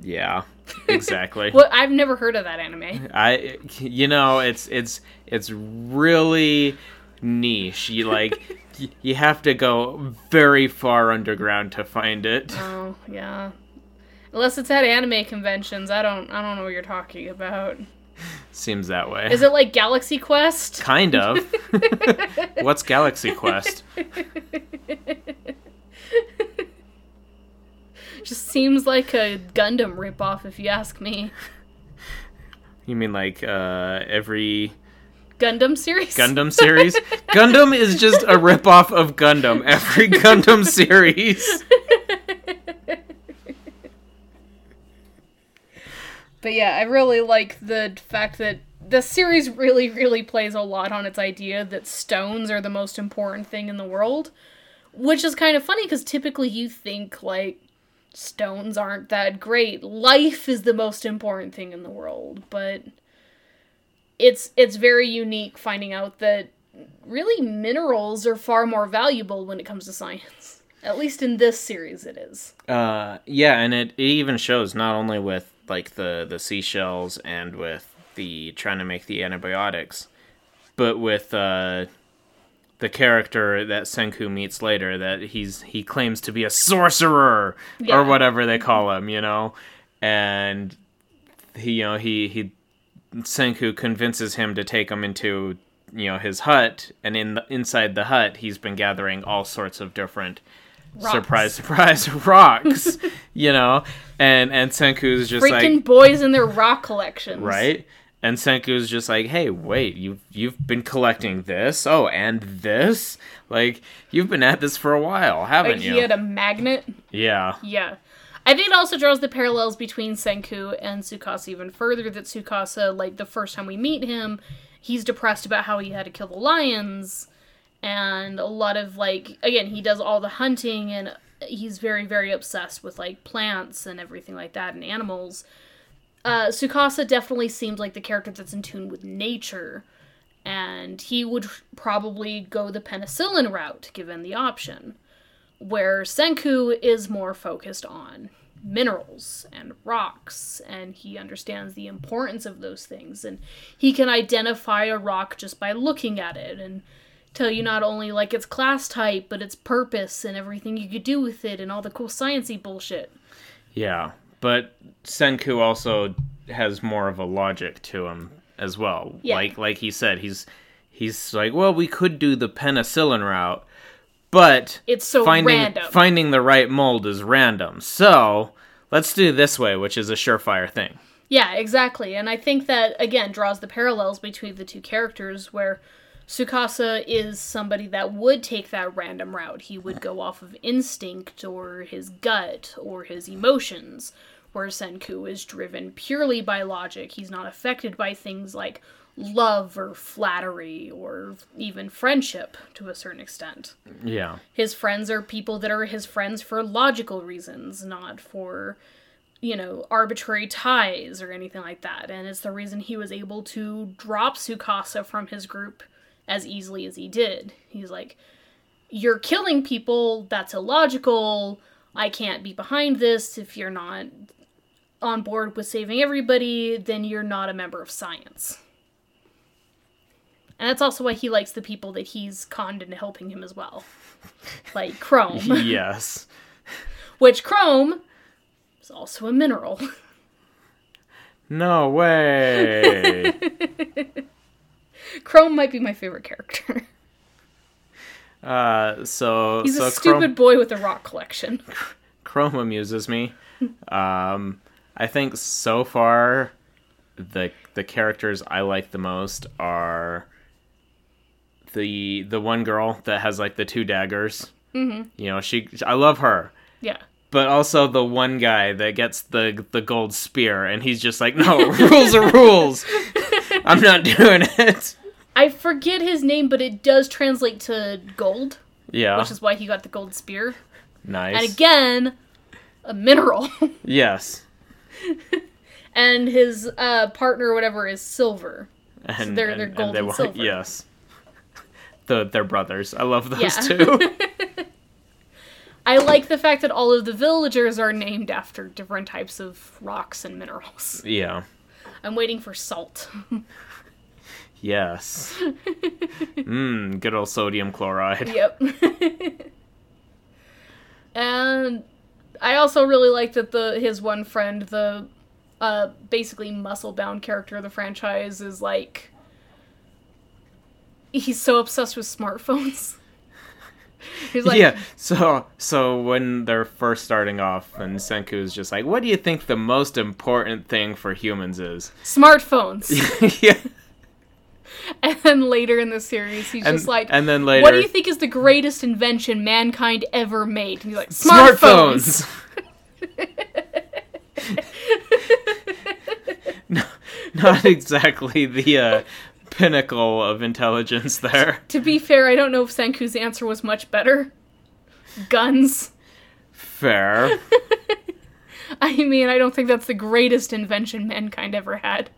Yeah, exactly. well, I've never heard of that anime. I, you know, it's it's it's really niche. You like, you have to go very far underground to find it. Oh yeah. Unless it's at anime conventions, I don't I don't know what you're talking about. Seems that way. Is it like Galaxy Quest? Kind of. What's Galaxy Quest? Just seems like a Gundam ripoff, if you ask me. You mean like uh, every Gundam series. Gundam series. Gundam is just a ripoff of Gundam. Every Gundam series. But yeah, I really like the fact that the series really, really plays a lot on its idea that stones are the most important thing in the world. Which is kind of funny because typically you think, like, stones aren't that great. Life is the most important thing in the world. But it's it's very unique finding out that really minerals are far more valuable when it comes to science. At least in this series it is. Uh, yeah, and it, it even shows not only with like the the seashells and with the trying to make the antibiotics, but with uh, the character that Senku meets later that he's he claims to be a sorcerer Yeah. or whatever they call him, you know, and he you know he he Senku convinces him to take him into you know his hut, and in the, inside the hut he's been gathering all sorts of different Rocks. surprise surprise rocks, you know, and and Senku's just Freaking like boys in their rock collections. right. And Senku's just like, "Hey, wait, you've you've been collecting this? Oh, and this? Like, you've been at this for a while, haven't Like you?" he had a magnet. yeah, Yeah. I think it also draws the parallels between Senku and Tsukasa even further. That Tsukasa, like the first time we meet him, he's depressed about how he had to kill the lions, and a lot of like again he does all the hunting and he's very very obsessed with like plants and everything like that and animals. Uh, Tsukasa definitely seems like the character that's in tune with nature, and he would probably go the penicillin route given the option where Senku is more focused on minerals and rocks, and he understands the importance of those things, and he can identify a rock just by looking at it and tell you not only like its class type, but its purpose and everything you could do with it and all the cool sciencey bullshit. yeah. But Senku also has more of a logic to him as well. Yeah. Like like he said, he's he's like, well, we could do the penicillin route, but It's so finding random. finding the right mold is random. So let's do this way, which is a surefire thing. Yeah, exactly. And I think that, again, draws the parallels between the two characters where Tsukasa is somebody that would take that random route. He would go off of instinct or his gut or his emotions, where Senku is driven purely by logic. He's not affected by things like love or flattery or even friendship to a certain extent Yeah. his friends are people that are his friends for logical reasons, not for, you know, arbitrary ties or anything like that. And it's the reason he was able to drop Tsukasa from his group as easily as he did. He's like, You're killing people, that's illogical. I can't be behind this. If you're not on board with saving everybody, then you're not a member of science. And that's also why he likes the people that he's conned into helping him as well. Like Chrome, yes. which Chrome is also a mineral. No way. Chrome might be my favorite character. uh, so He's so a stupid Chrome, boy with a rock collection. Chrome amuses me. Um, I think so far the the characters I like the most are the the one girl that has like the two daggers. Mm-hmm. You know, she I love her. Yeah. But also the one guy that gets the the gold spear, and he's just like, no, rules are rules. I'm not doing it. I forget his name, but it does translate to gold, Yeah, which is why he got the gold spear. nice. And again, a mineral. yes, and his uh, partner or whatever is silver. and they're- they're gold and wa- silver. Yes, the they're brothers. I love those Yeah. two. I like the fact that all of the villagers are named after different types of rocks and minerals. yeah. I'm waiting for salt. Yes. Mmm, good old sodium chloride. Yep. and I also really like that the his one friend, the uh basically muscle bound character of the franchise, is like he's so obsessed with smartphones. he's like yeah. So so when they're first starting off, and Senku's just like, "What do you think the most important thing for humans is?" smartphones. yeah. And then later in the series, he's And, just like, and then later, "What do you think is the greatest invention mankind ever made?" And he's like, "Smartphones." no, not exactly the uh, pinnacle of intelligence there. to be fair, I don't know if Senku's answer was much better. Guns. Fair. I mean, I don't think that's the greatest invention mankind ever had,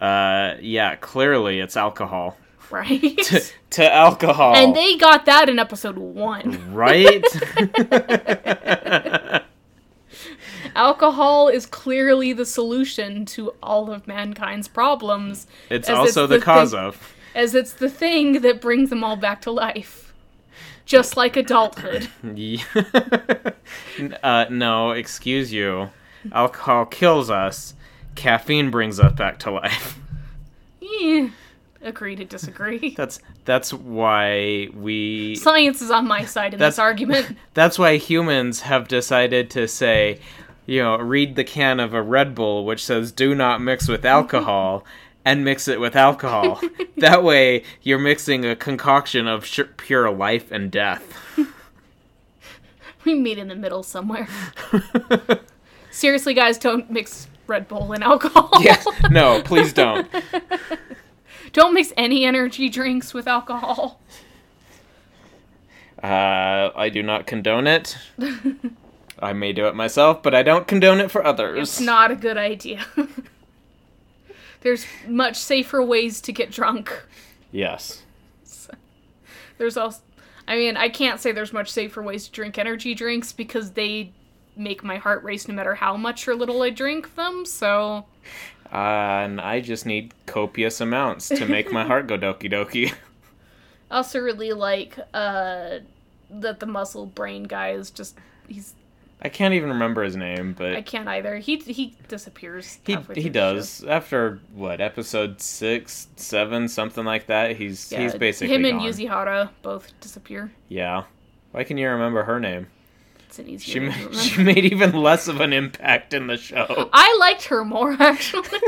Uh, yeah, clearly it's alcohol. right? To, to alcohol. and they got that in episode one. Right? Alcohol is clearly the solution to all of mankind's problems. it's also it's the, the cause thing- of. as it's the thing that brings them all back to life. Just like adulthood. Uh, no, excuse you. Alcohol kills us. Caffeine brings us back to life. Yeah. Agree to disagree. That's that's why we Science is on my side in this argument. that's why humans have decided to say, you know, read the can of a Red Bull which says do not mix with alcohol and mix it with alcohol. that way you're mixing a concoction of sh- pure life and death. We meet in the middle somewhere. Seriously, guys, don't mix Red Bull and alcohol. yes. No, please don't. don't mix any energy drinks with alcohol. Uh, I do not condone it. I may do it myself, but I don't condone it for others. It's not a good idea. There's much safer ways to get drunk. Yes. There's also, I mean, I can't say there's much safer ways to drink energy drinks because they make my heart race no matter how much or little I drink them. So, Uh, and I just need copious amounts to make my heart go doki doki. I also really like uh, that the muscle brain guy is just he's I can't even remember his name, but I can't either. He he disappears. he he does after what episode six, seven, something like that. He's Yeah, he's basically him and gone. Yuzuriha both disappear. Yeah. Why can you remember her name? It's an easy She to she made even less of an impact in the show. I liked her more actually.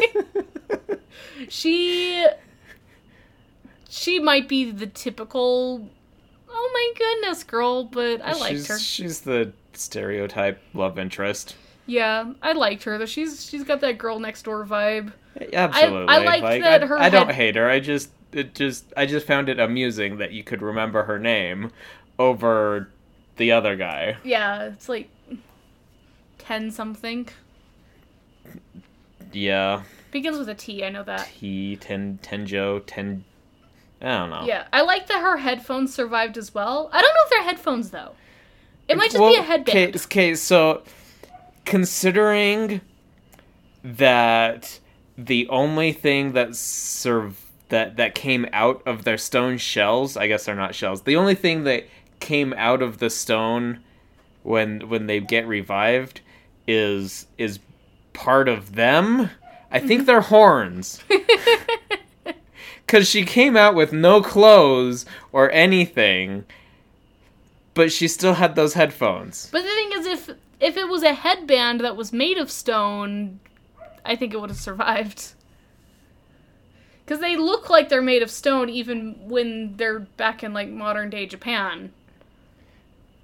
she she might be the typical oh my goodness girl, but I liked she's, her. She's the stereotype love interest. Yeah, I liked her. though She's she's got that girl next door vibe. Absolutely. I liked like, that I, her I don't hate her. I just it just I just found it amusing that you could remember her name over the other guy. Yeah, it's like ten something. Yeah. Begins with a T, I know that. T Ten Tenjo Ten I don't know. Yeah, I like that her headphones survived as well. I don't know if they're headphones though. It might just Well, be a headband. Okay, so considering that the only thing that serve that that came out of their stone shells, I guess they're not shells. The only thing that came out of the stone when when they get revived is is part of them. I think mm-hmm. they're horns. Cuz she came out with no clothes or anything, but she still had those headphones. But the thing is, if if it was a headband that was made of stone, I think it would have survived. Because they look like they're made of stone even when they're back in like modern day Japan.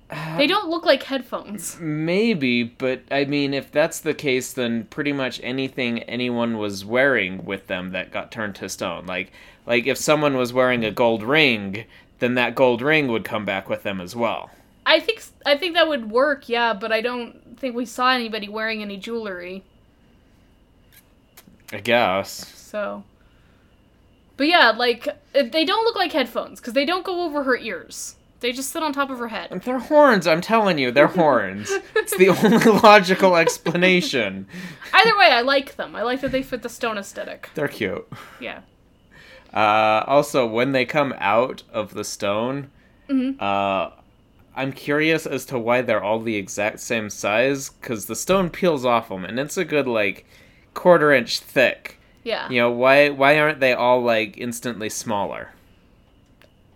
They don't look like headphones. Maybe, but I mean, if that's the case, then pretty much anything anyone was wearing with them that got turned to stone, like like if someone was wearing a gold ring, then that gold ring would come back with them as well. I think I think that would work, yeah, but I don't think we saw anybody wearing any jewelry. I guess. So, but yeah, like they don't look like headphones because they don't go over her ears. They just sit on top of her head. They're horns. I'm telling you, they're horns. It's the only logical explanation. Either way, I like them. I like that they fit the stone aesthetic. They're cute. Yeah. Uh, also, when they come out of the stone, Mhm. uh, I'm curious as to why they're all the exact same size. Because the stone peels off them, and it's a good like quarter inch thick. Yeah. You know why? Why aren't they all like instantly smaller?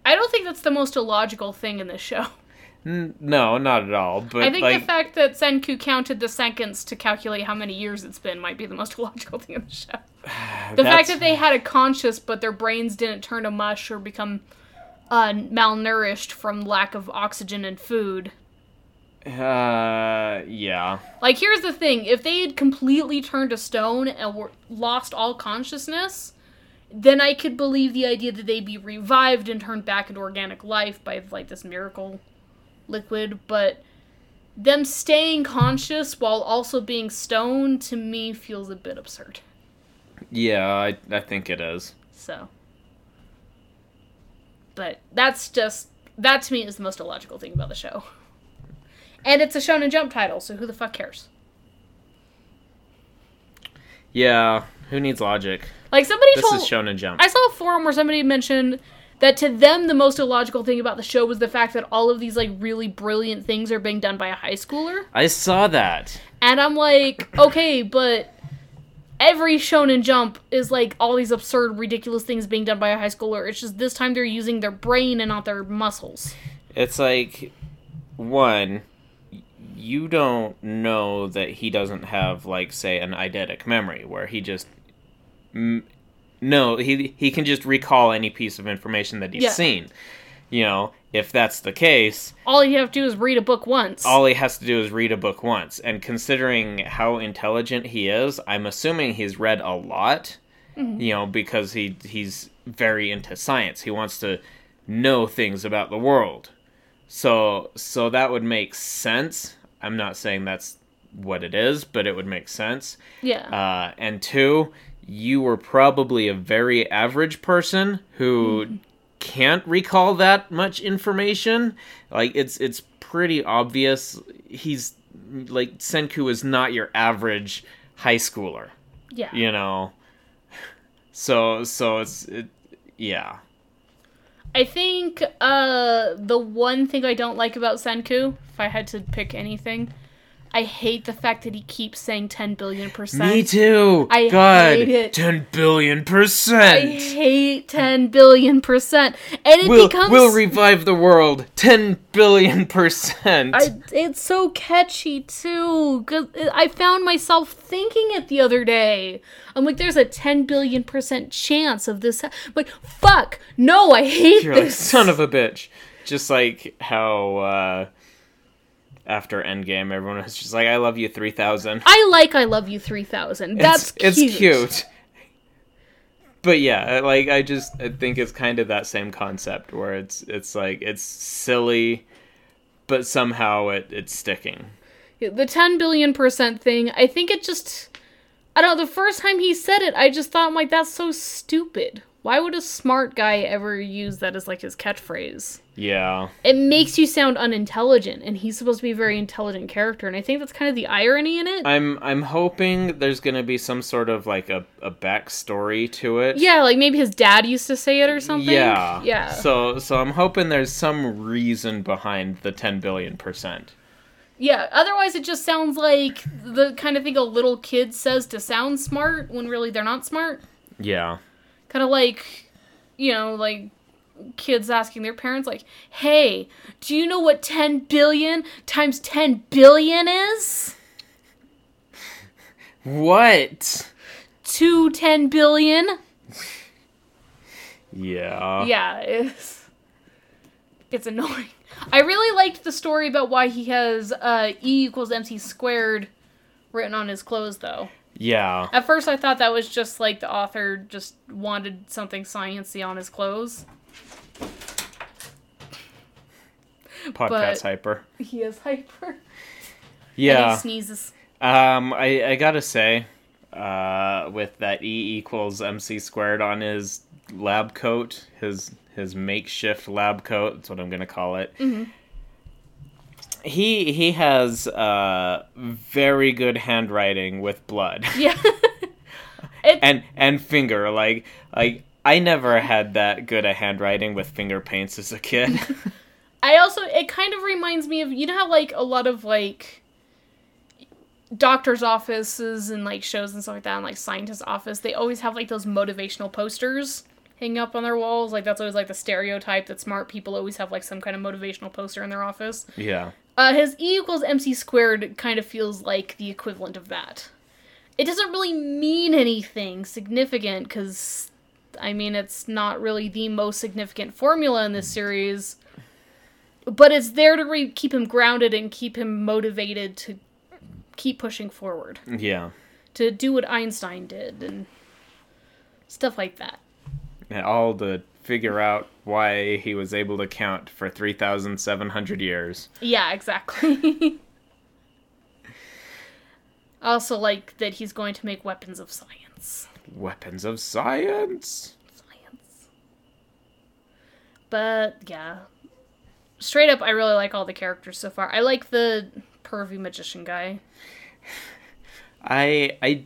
I don't think that's the most illogical thing in this show. No, not at all. But I think like, the fact that Senku counted the seconds to calculate how many years it's been might be the most illogical thing in the show. The fact that they had a conscious, but their brains didn't turn to mush or become uh, malnourished from lack of oxygen and food. uh, yeah, Like, here's the thing: if they had completely turned to stone and were lost all consciousness, then I could believe the idea that they'd be revived and turned back into organic life by like this miracle liquid. But them staying conscious while also being stoned to me feels a bit absurd. yeah, I I think it is. So, but that's just that to me is the most illogical thing about the show. And it's a Shonen Jump title, so who the fuck cares? Yeah, who needs logic? Like somebody This told is Shonen Jump. I saw a forum where somebody mentioned that to them the most illogical thing about the show was the fact that all of these like really brilliant things are being done by a high schooler. I saw that. And I'm like, okay, but every shonen jump is like all these absurd, ridiculous things being done by a high schooler. It's just this time they're using their brain and not their muscles. It's like one you don't know that he doesn't have like say an eidetic memory where he just m- no he he can just recall any piece of information that he's Yeah. seen. You know if that's the case All you have to do is read a book once. all he has to do is read a book once. And considering how intelligent he is i'm assuming he's read a lot you know because he he's very into science. He wants to know things about the world. So so that would make sense. I'm not saying that's what it is but it would make sense. Yeah. uh, and two you were probably a very average person who can't recall that much information. Like it's it's pretty obvious he's like senku is not your average high schooler yeah. you know? So so it's it, yeah. I think uh the one thing I don't like about Senku, if I had to pick anything, I hate the fact that he keeps saying 10 billion percent. me too I god hate it. 10 billion I percent hate 10 billion percent. And it we'll, becomes we'll revive the world 10 billion percent I, it's so catchy too. I found myself thinking it the other day. I'm like, there's a 10 billion percent chance of this. ha- like, fuck, no, I hate You're like, this. son of a bitch. Just like how uh, after Endgame, everyone was just like, I love you 3000. I like I Love You 3000. That's it's, cute. It's cute. But yeah, like I just I think it's kind of that same concept where it's it's like it's silly, but somehow it it's sticking. The 10 billion percent thing, I think it just. I don't know, the first time he said it, I just thought, I'm like, that's so stupid. Why would a smart guy ever use that as like his catchphrase? Yeah, It makes you sound unintelligent, and he's supposed to be a very intelligent character, and I think that's kind of the irony in it. I'm I'm hoping there's gonna be some sort of like a a backstory to it. yeah, like maybe his dad used to say it or something. Yeah. Yeah. So so I'm hoping there's some reason behind the 10 billion percent. yeah, otherwise it just sounds like the kind of thing a little kid says to sound smart when really they're not smart. Yeah. Kind of like, you know, like kids asking their parents, like, hey, do you know what 10 billion times 10 billion is? What? Two 10 billion? Yeah. Yeah, it's it's annoying. I really liked the story about why he has uh, E equals MC squared written on his clothes, though. Yeah. At first, I thought that was just like the author just wanted something sciency on his clothes. Podcast hyper. He is hyper. And Yeah. he sneezes. Um, I, I gotta say, uh, with that E equals MC squared on his lab coat, his his makeshift lab coat, that's what I'm gonna call it. He he has uh very good handwriting with blood Yeah. it, and and finger like like I never had that good a handwriting with finger paints as a kid. I also it kind of reminds me of you know how like a lot of like doctors' offices and like shows and stuff like that, and like scientists' office, they always have like those motivational posters. hanging up on their walls. Like that's always like the stereotype that smart people always have like some kind of motivational poster in their office. Yeah. Uh, his E equals MC squared kind of feels like the equivalent of that. It doesn't really mean anything significant because, I mean, it's not really the most significant formula in this series. But it's there to re- keep him grounded and keep him motivated to keep pushing forward, Yeah. to do what Einstein did and stuff like that. And all to figure out why he was able to count for 3,700 years. Yeah, exactly. I also like that he's going to make weapons of science. Weapons of science. Science. But yeah. Straight up I really like all the characters so far. I like the pervy magician guy. I I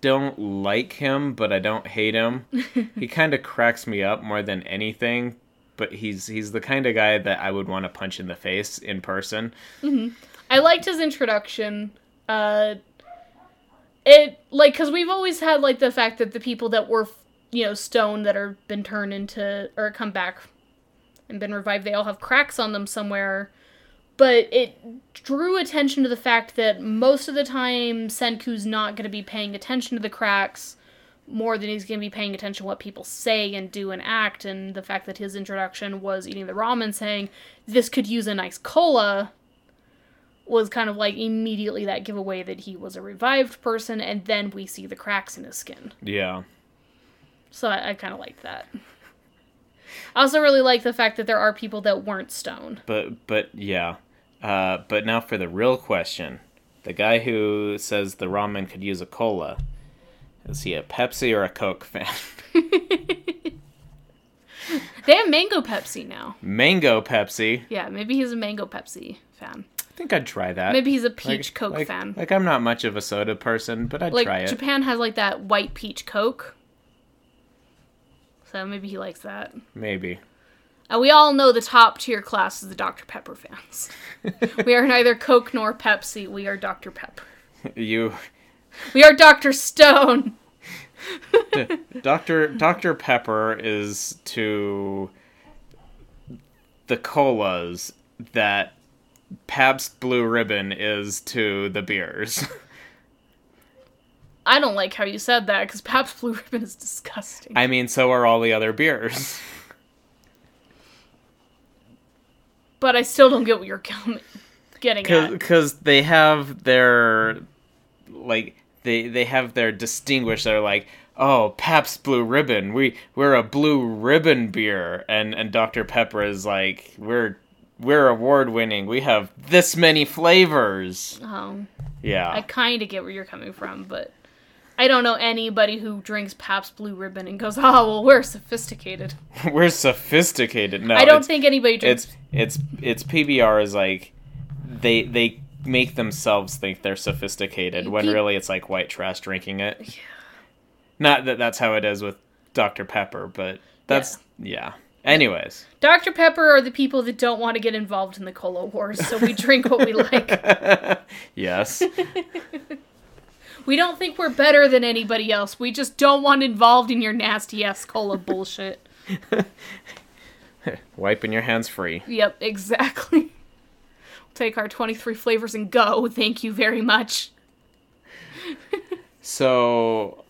don't like him, but I don't hate him. he kind of cracks me up more than anything, but he's he's the kind of guy that I would want to punch in the face in person. I liked his introduction. Uh it like cuz we've always had like the fact that the people that were you know stone that are been turned into or come back and been revived they all have cracks on them somewhere. But it drew attention to the fact that most of the time Senku's not going to be paying attention to the cracks more than he's going to be paying attention to what people say and do and act and the fact that his introduction was eating the ramen saying this could use a nice cola was kind of like immediately that giveaway that he was a revived person, and then we see the cracks in his skin. Yeah. So I, I kind of like that. I also really like the fact that there are people that weren't stone. But but yeah. Uh, but now for the real question. The guy who says the ramen could use a cola. Is he a Pepsi or a Coke fan? They have mango Pepsi now. Mango Pepsi. Yeah, maybe he's a mango Pepsi fan. I think I'd try that. Maybe he's a Like- peach Coke like- fan. Like I'm not much of a soda person, but I'd Like try it. Japan has like that white peach Coke. So maybe he likes that. Maybe. And we all know the top tier class is the Dr. Pepper fans. we are neither Coke nor Pepsi. We are Dr. Pepper. You We are Dr. Stone. Dr. Dr. Pepper is to the colas that Pabst Blue Ribbon is to the beers. I don't like how you said that because Pabst Blue Ribbon is disgusting. I mean, so are all the other beers. but I still don't get what you're getting at. Because they have their, like, they, they have their distinguished, they're like, oh, Pabst Blue Ribbon, we, we're a Blue Ribbon beer. And, and Dr. Pepper is like, we're, we're award winning. We have this many flavors. Oh, Yeah. I kind of get where you're coming from, but I don't know anybody who drinks Pabst Blue Ribbon and goes, "Oh, well, we're sophisticated." We're sophisticated. No, I don't think anybody drinks. it's it's it's PBR is like they they make themselves think they're sophisticated when Pe- really it's like white trash drinking it. Yeah. Not that that's how it is with Dr Pepper, but that's yeah. Anyways, Dr. Pepper are the people that don't want to get involved in the cola wars, so we drink what we like. yes, We don't think we're better than anybody else. We just don't want involved in your nasty ass cola bullshit. wiping your hands free. Yep, exactly. We'll take our 23 flavors and go. Thank you very much. So,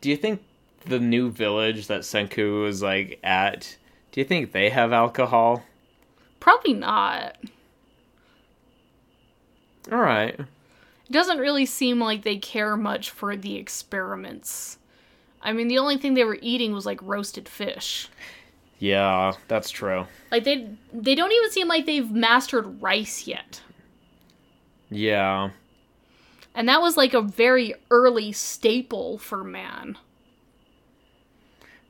do you think the new village that Senku is like at? Do you think they have alcohol? Probably not. All right. It doesn't really seem like they care much for the experiments. I mean, the only thing they were eating was like roasted fish. Yeah, that's true. Like they they don't even seem like they've mastered rice yet. Yeah. And that was like a very early staple for man.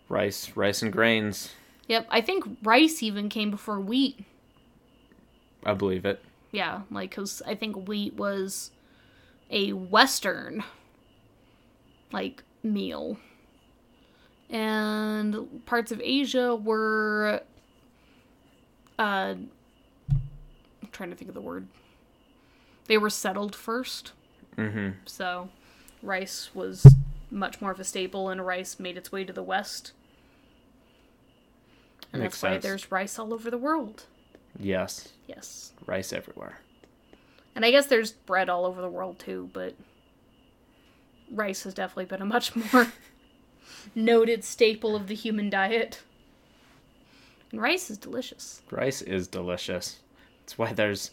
Rice, rice and grains. Yep, I think rice even came before wheat. I believe it. Yeah, like cuz I think wheat was a western like meal. And parts of Asia were uh I'm trying to think of the word. They were settled first. Mm-hmm. So rice was much more of a staple and rice made its way to the west. And Makes that's why there's rice all over the world. Yes, Yes. rice everywhere. And I guess there's bread all over the world too, but rice has definitely been a much more noted staple of the human diet. And rice is delicious. Rice is delicious. That's why there's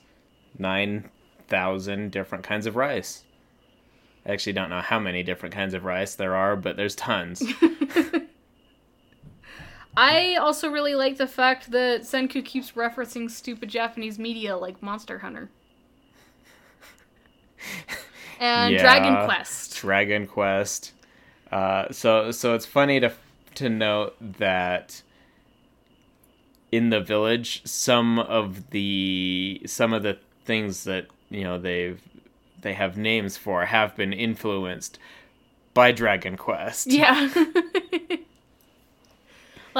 9,000 different kinds of rice. I actually don't know how many different kinds of rice there are, but there's tons. I also really like the fact that Senku keeps referencing stupid Japanese media like Monster Hunter. And Yeah. Dragon Quest. Dragon Quest. Uh, so so it's funny to to note that in the village, some of the some of the things that you know they've they have names for have been influenced by Dragon Quest. Yeah.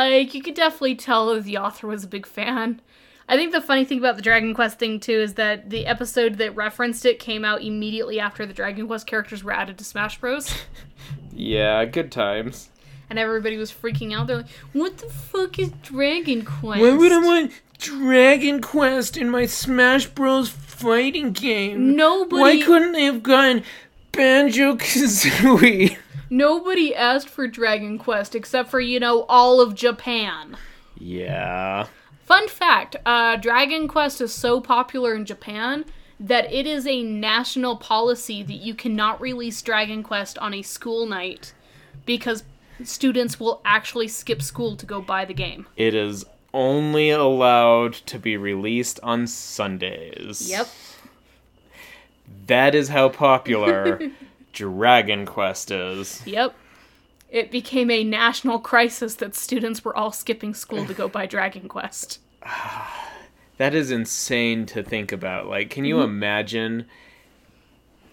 like, you could definitely tell that the author was a big fan. I think the funny thing about the Dragon Quest thing, too, is that the episode that referenced it came out immediately after the Dragon Quest characters were added to Smash Bros. Yeah, good times. and everybody was freaking out. They're like, what the fuck is Dragon Quest? Why would I want Dragon Quest in my Smash Bros. fighting game? Nobody, Why couldn't they have gotten Banjo Kazooie? nobody asked for Dragon Quest except for, you know, all of Japan. Yeah. Fun fact uh, Dragon Quest is so popular in Japan that it is a national policy that you cannot release Dragon Quest on a school night because students will actually skip school to go buy the game. It is only allowed to be released on Sundays. Yep. That is how popular Dragon Quest is. Yep. It became a national crisis that students were all skipping school to go buy Dragon Quest. That is insane to think about. Like, can you mm-hmm. imagine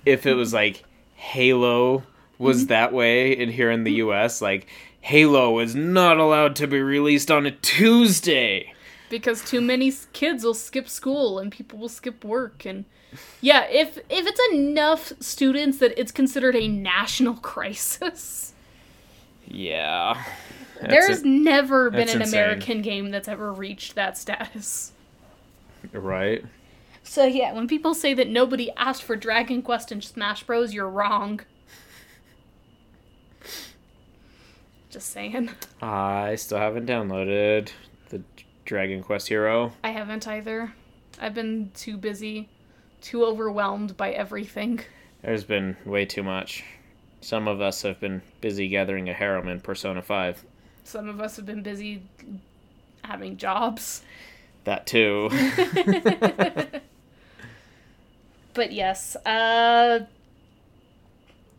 if it was like Halo was mm-hmm. that way in here in the mm-hmm. US? Like, Halo is not allowed to be released on a Tuesday. because too many kids will skip school and people will skip work and yeah if if it's enough students that it's considered a national crisis Yeah. There's it. never been an insane. american game that's ever reached that status right. so yeah when people say that nobody asked for dragon quest and smash bros you're wrong just saying I still haven't downloaded the Dragon Quest Hero. i haven't either i've been too busy too overwhelmed by everything There's been way too much. Some of us have been busy gathering a harem in Persona 5. Some of us have been busy having jobs. That too. But yes, uh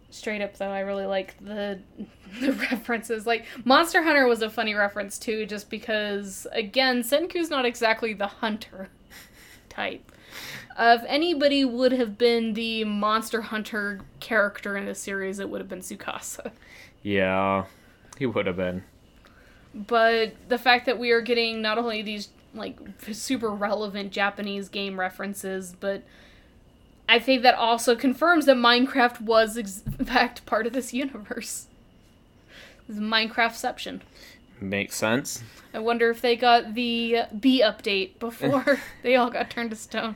straight up though, I really like the the references. Like Monster Hunter was a funny reference too just because again, Senku's not exactly the hunter type. Uh, if anybody would have been the Monster Hunter character in the series, it would have been Tsukasa. yeah, he would have been. but the fact that we are getting not only these like super relevant Japanese game references, but I think that also confirms that Minecraft was ex- in fact part of this universe. This is Minecraftception. Makes sense. I wonder if they got the B update before they all got turned to stone.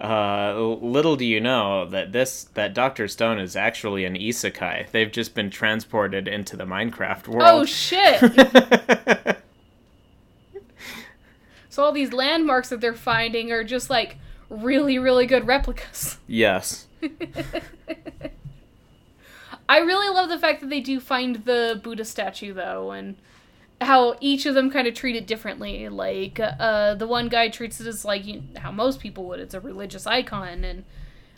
Uh, little do you know that this that Doctor Stone is actually an isekai. They've just been transported into the Minecraft world. Oh shit! so all these landmarks that they're finding are just like really, really good replicas. yes. I really love the fact that they do find the Buddha statue though, and how each of them kind of treat it differently. Like uh, the one guy treats it as like you, how most people would. It's a religious icon, and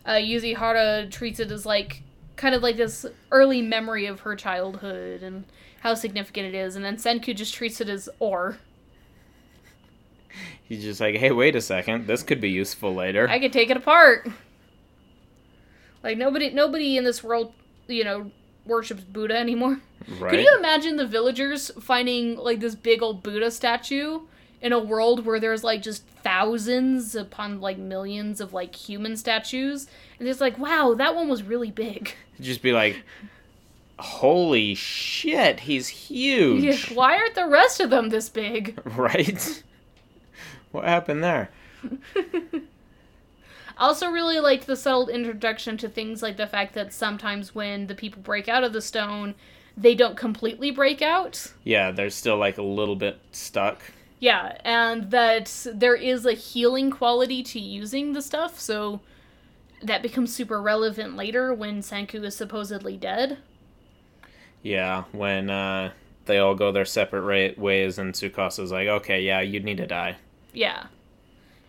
uh, Yuzuriha treats it as like kind of like this early memory of her childhood and how significant it is. And then Senku just treats it as ore. He's just like, hey, wait a second. This could be useful later. I could take it apart. Like nobody, nobody in this world, you know, worships Buddha anymore. right? Could you imagine the villagers finding like this big old Buddha statue in a world where there's like just thousands upon like millions of like human statues? And it's like, wow, that one was really big. just be like, holy shit, he's huge. Yeah, Why aren't the rest of them this big? Right? What happened there? I also really liked the subtle introduction to things like the fact that sometimes when the people break out of the stone, they don't completely break out. Yeah, they're still like a little bit stuck. Yeah, and that there is a healing quality to using the stuff, so that becomes super relevant later when Senku is supposedly dead. Yeah, when uh, they all go their separate ways, and Tsukasa's like, okay, yeah, you need to die. Yeah.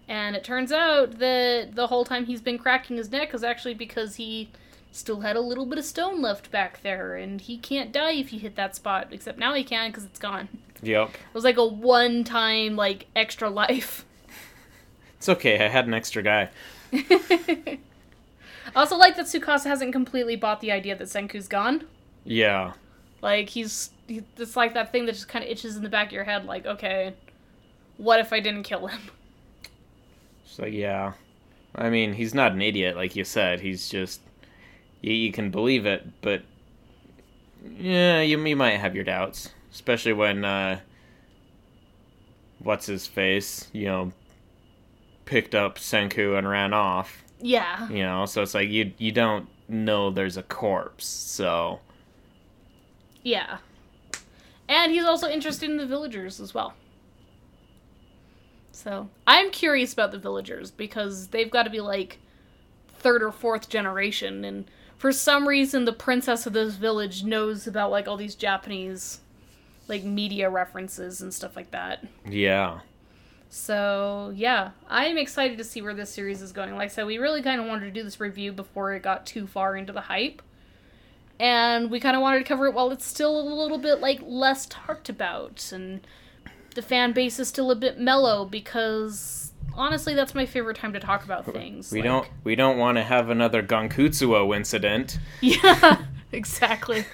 And it turns out that the whole time he's been cracking his neck is actually because he still had a little bit of stone left back there, and he can't die if you hit that spot, except now he can because it's gone. Yep. It was like a one time, like, extra life. It's okay, I had an extra guy. I also like that Tsukasa hasn't completely bought the idea that Senku's gone. Yeah. Like he's, he, it's like that thing that just kind of itches in the back of your head. Like, okay, what if I didn't kill him? It's like, yeah. I mean, he's not an idiot, like you said. He's just. You, you can believe it, but. Yeah, you, you might have your doubts. Especially when, uh. What's his face? You know. Picked up Senku and ran off. Yeah, You know, so it's like you you don't know there's a corpse, so. yeah. And he's also interested in the villagers as well. So I'm curious about the villagers because they've got to be like third or fourth generation, and for some reason the princess of this village knows about like all these Japanese like media references and stuff like that. Yeah. So yeah, I'm excited to see where this series is going. Like I said, we really kind of wanted to do this review before it got too far into the hype, and we kind of wanted to cover it while it's still a little bit like less talked about, and the fan base is still a bit mellow because honestly, that's my favorite time to talk about things. We Like- don't we don't want to have another Gankutsuou incident. Yeah, exactly.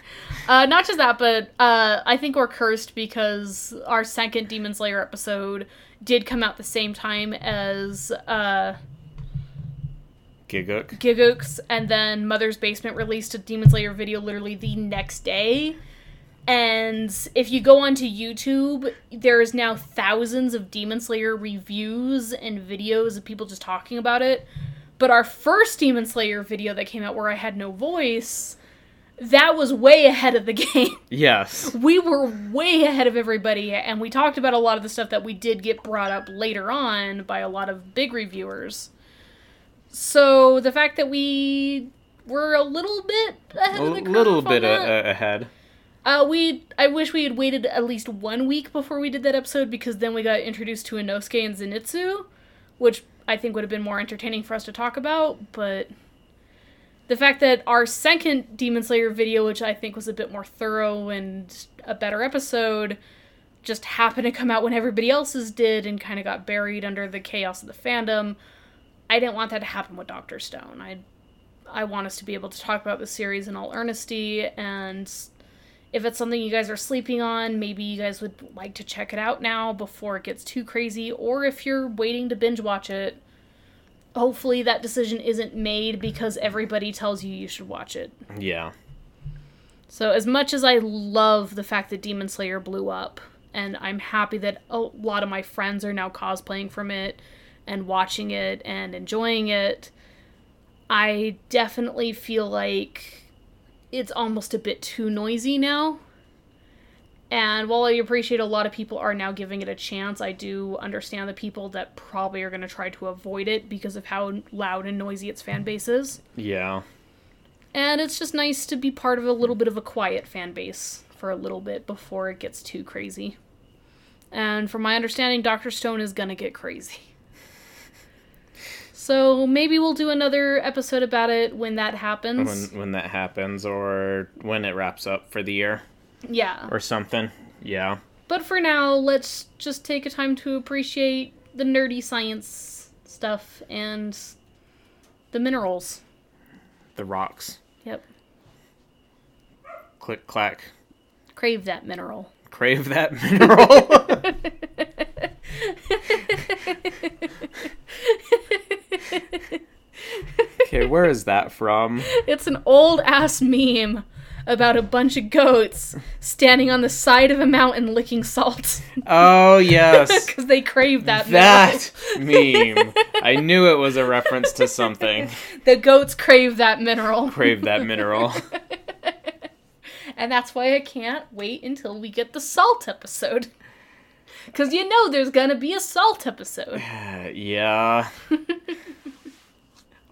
Uh, not just that, but uh, I think we're cursed because our second Demon Slayer episode did come out the same time as uh, Gigguk. Gigguk's, and then Mother's Basement released a Demon Slayer video literally the next day. And if you go onto YouTube, there is now thousands of Demon Slayer reviews and videos of people just talking about it. But our first Demon Slayer video that came out where I had no voice, that was way ahead of the game. Yes. we were way ahead of everybody, and we talked about a lot of the stuff that we did get brought up later on by a lot of big reviewers. So the fact that we were a little bit ahead A of the curve little on bit a- a- ahead. Uh, we I wish we had waited at least one week before we did that episode because then we got introduced to Inosuke and Zenitsu, which I think would have been more entertaining for us to talk about. But the fact that our second Demon Slayer video, which I think was a bit more thorough and a better episode, just happened to come out when everybody else's did and kind of got buried under the chaos of the fandom. I didn't want that to happen with Doctor Stone. I I want us to be able to talk about the series in all earnesty and if it's something you guys are sleeping on, maybe you guys would like to check it out now before it gets too crazy, or if you're waiting to binge watch it, hopefully that decision isn't made because everybody tells you you should watch it. Yeah. So, as much as I love the fact that Demon Slayer blew up, and I'm happy that a lot of my friends are now cosplaying from it and watching it and enjoying it, I definitely feel like it's almost a bit too noisy now. And while I appreciate a lot of people are now giving it a chance, I do understand the people that probably are going to try to avoid it because of how loud and noisy its fan base is. Yeah. And it's just nice to be part of a little bit of a quiet fan base for a little bit before it gets too crazy. And from my understanding, Dr. Stone is gonna get crazy. So maybe we'll do another episode about it when that happens. When when that happens or when it wraps up for the year yeah. or something. Yeah. But for now, let's just take a time to appreciate the nerdy science stuff and the minerals. The rocks. Yep. Click clack. Crave that mineral. Crave that mineral. okay, where is that from? It's an old ass meme about a bunch of goats standing on the side of a mountain licking salt Oh yes. because they crave that. that meme. I knew it was a reference to something. The goats crave that mineral, Crave that mineral. and that's why I can't wait until we get the salt episode. Because you know there's gonna be a salt episode. Uh, yeah.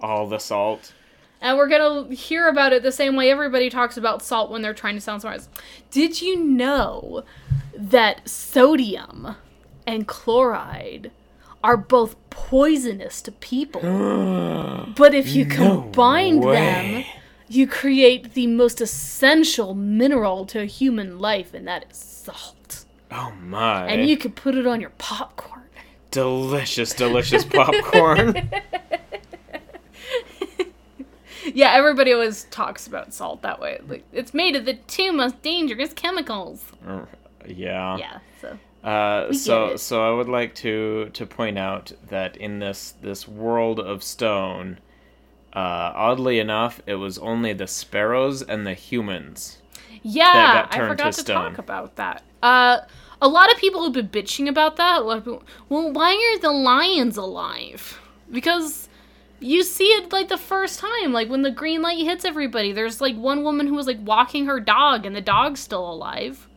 All the salt. And we're gonna hear about it the same way everybody talks about salt when they're trying to sound smart. Did you know that sodium and chloride are both poisonous to people? but if you combine them, you create the most essential mineral to human life, and that is salt. Oh my. And you can put it on your popcorn. delicious, delicious popcorn. Yeah, everybody always talks about salt that way. Like it's made of the two most dangerous chemicals. yeah. Yeah, so Uh, so so I would like to to point out that in this this world of stone, uh, oddly enough, it was only the sparrows and the humans. Yeah, got I forgot to to, talk about that. Uh, a lot of people have been bitching about that. A lot of people, well, why are the lions alive? Because you see it like the first time, like when the green light hits everybody. There's like one woman who was like walking her dog, and the dog's still alive.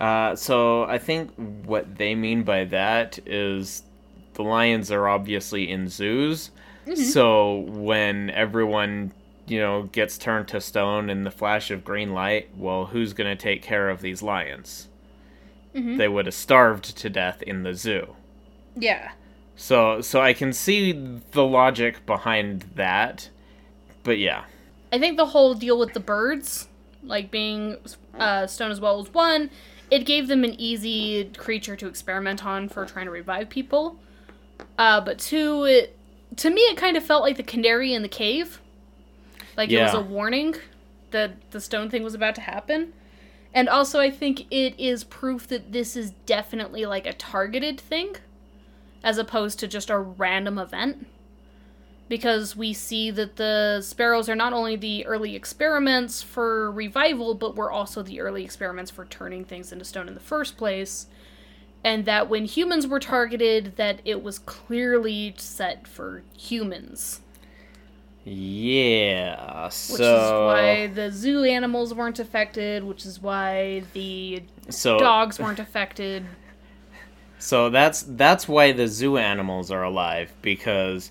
Uh, so I think what they mean by that is the lions are obviously in zoos. So when everyone you know gets turned to stone in the flash of green light, well, who's gonna take care of these lions? They would have starved to death in the zoo. Yeah. So so I can see the logic behind that. But yeah. I think the whole deal with the birds, like being uh, stone as well, as one. It gave them an easy creature to experiment on for trying to revive people. Uh, but two, it to me it kind of felt like the canary in the cave. Like it was a warning that the stone thing was about to happen. And also, I think it is proof that this is definitely like a targeted thing, as opposed to just a random event because we see that the sparrows are not only the early experiments for revival, but were also the early experiments for turning things into stone in the first place. And that when humans were targeted, that it was clearly set for humans. Yeah. so Which is why the zoo animals weren't affected, which is why the so dogs weren't affected. So that's that's why the zoo animals are alive because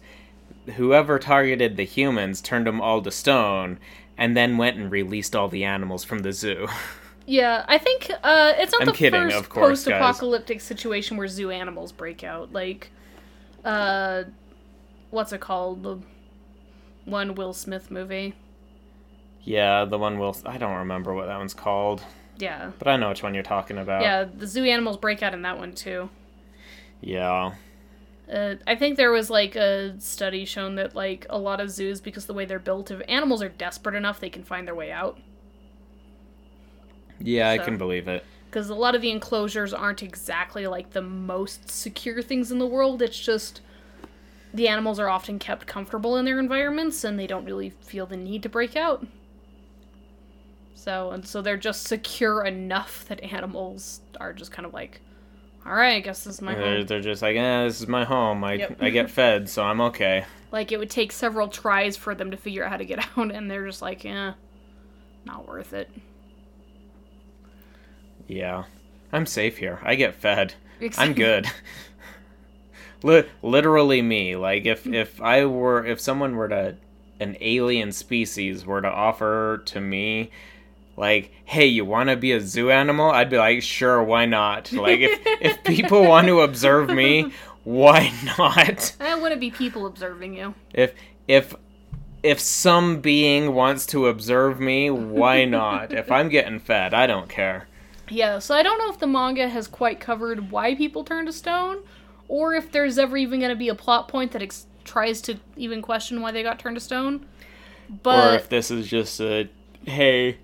whoever targeted the humans turned them all to stone and then went and released all the animals from the zoo. Yeah, I think uh, it's not I'm the kidding, first course, post-apocalyptic situation where zoo animals break out. Like, uh, what's it called? The one Will Smith movie. yeah, the one will I don't remember what that one's called, Yeah, but I know which one you're talking about. yeah. The zoo animals break out in that one too. Yeah. Uh, I think there was like a study shown that like a lot of zoos, because the way they're built, if animals are desperate enough, they can find their way out. Yeah, I can believe it. because a lot of the enclosures aren't exactly like the most secure things in the world. It's just the animals are often kept comfortable in their environments and they don't really feel the need to break out. So and so they're just secure enough that animals are just kind of like, all right, I guess this is my They're, home. they're just like, eh, this is my home. I Yep. I get fed, so I'm okay. Like it would take several tries for them to figure out how to get out, and they're just like, eh, not worth it. Yeah. I'm safe here. I get fed. I'm good. Li- literally me. Like if if I were if someone were to an alien species were to offer to me like, "Hey, you want to be a zoo animal?" I'd be like, "Sure, why not?" Like if if people want to observe me, why not? I want to be people observing you. If if if some being wants to observe me, why not? if I'm getting fed, I don't care. Yeah, so I don't know if the manga has quite covered why people turn to stone, or if there's ever even going to be a plot point that ex- tries to even question why they got turned to stone. But or But if this is just a hey,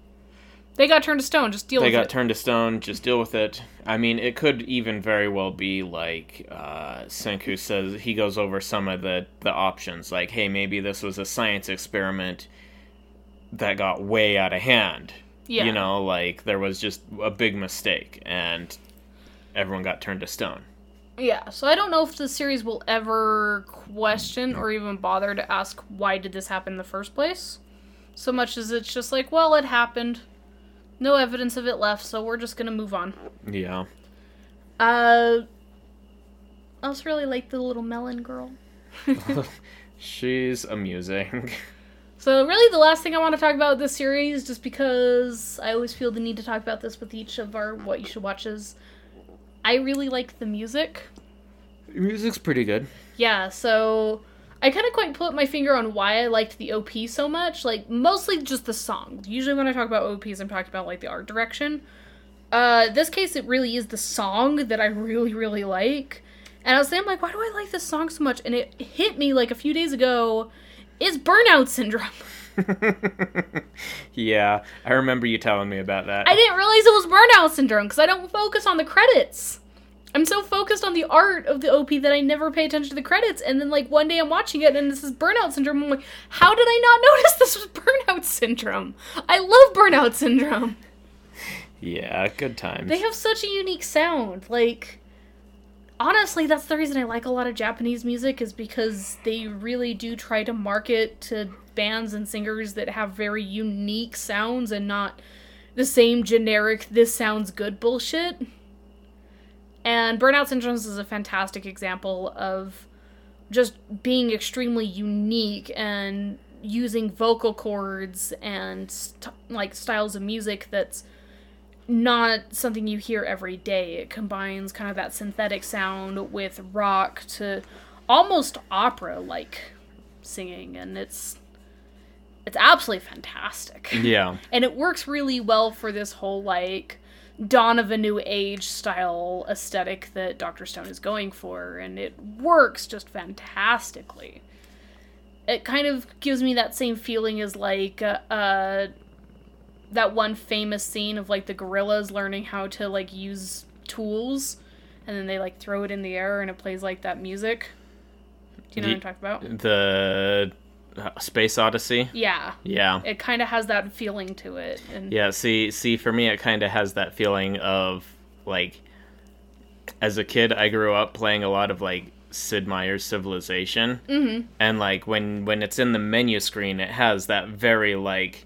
they got turned to stone. Just deal they with got it. turned to stone just deal with it i mean it could even very well be like uh, senku says he goes over some of the the options like hey maybe this was a science experiment that got way out of hand Yeah. You know, like there was just a big mistake and everyone got turned to stone. Yeah, so I don't know if the series will ever question or even bother to ask why did this happen in the first place. So much as it's just like, well, it happened. No evidence of it left, so we're just gonna move on. Yeah. Uh, I also really like the little melon girl. She's amusing. So really, the last thing I want to talk about this series, just because I always feel the need to talk about this with each of our what you should watches. I really like the music. Music's pretty good. Yeah, so I kind of quite put my finger on why I liked the OP so much. Like mostly just the song. Usually when I talk about OPs, I'm talking about like the art direction. Uh, this case, it really is the song that I really really like. And I was saying, like, why do I like this song so much? And it hit me like a few days ago. It's burnout syndrome. yeah, I remember you telling me about that. I didn't realize it was burnout syndrome because I don't focus on the credits. I'm so focused on the art of the OP that I never pay attention to the credits. And then, like, one day I'm watching it and this is burnout syndrome. I'm like, how did I not notice this was burnout syndrome? I love burnout syndrome. Yeah, good times. They have such a unique sound. Like, honestly, that's the reason I like a lot of Japanese music, is because they really do try to market to bands and singers that have very unique sounds and not the same generic, this sounds good bullshit. And Burnout Syndromes is a fantastic example of just being extremely unique and using vocal cords and st- like styles of music that's not something you hear every day. It combines kind of that synthetic sound with rock to almost opera like singing and it's it's absolutely fantastic. yeah. And it works really well for this whole like dawn of a new age style aesthetic that Dr. Stone is going for and it works just fantastically. It kind of gives me that same feeling as like uh, uh that one famous scene of like the gorillas learning how to like use tools and then they like throw it in the air and it plays like that music. Do you know Ye- what I'm talking about? The uh, Space Odyssey. Yeah. Yeah. It kind of has that feeling to it and Yeah, see see for me it kind of has that feeling of like as a kid I grew up playing a lot of like Sid Meier's Civilization. Mm-hmm. And like when when it's in the menu screen it has that very like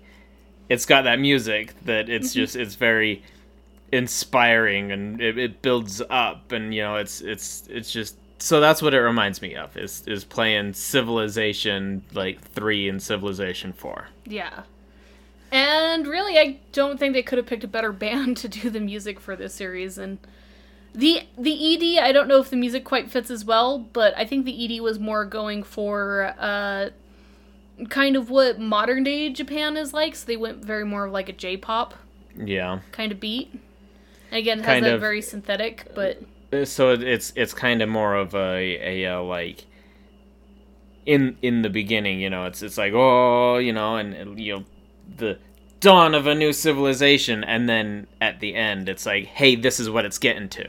it's got that music that it's just it's very inspiring and it, it builds up and you know it's it's it's just so that's what it reminds me of is is playing civilization like 3 and civilization 4 Yeah. And really, I don't think they could have picked a better band to do the music for this series. And the the ED, I don't know if the music quite fits as well, but I think the ED was more going for uh, kind of what modern day Japan is like. So they went very more of like a J-pop yeah kind of beat. And again, it has Kind that of- very synthetic, but so it's it's kind of more of a, a uh, like in in the beginning you know it's it's like oh you know and, and, you know the dawn of a new civilization and then at the end it's like hey this is what it's getting to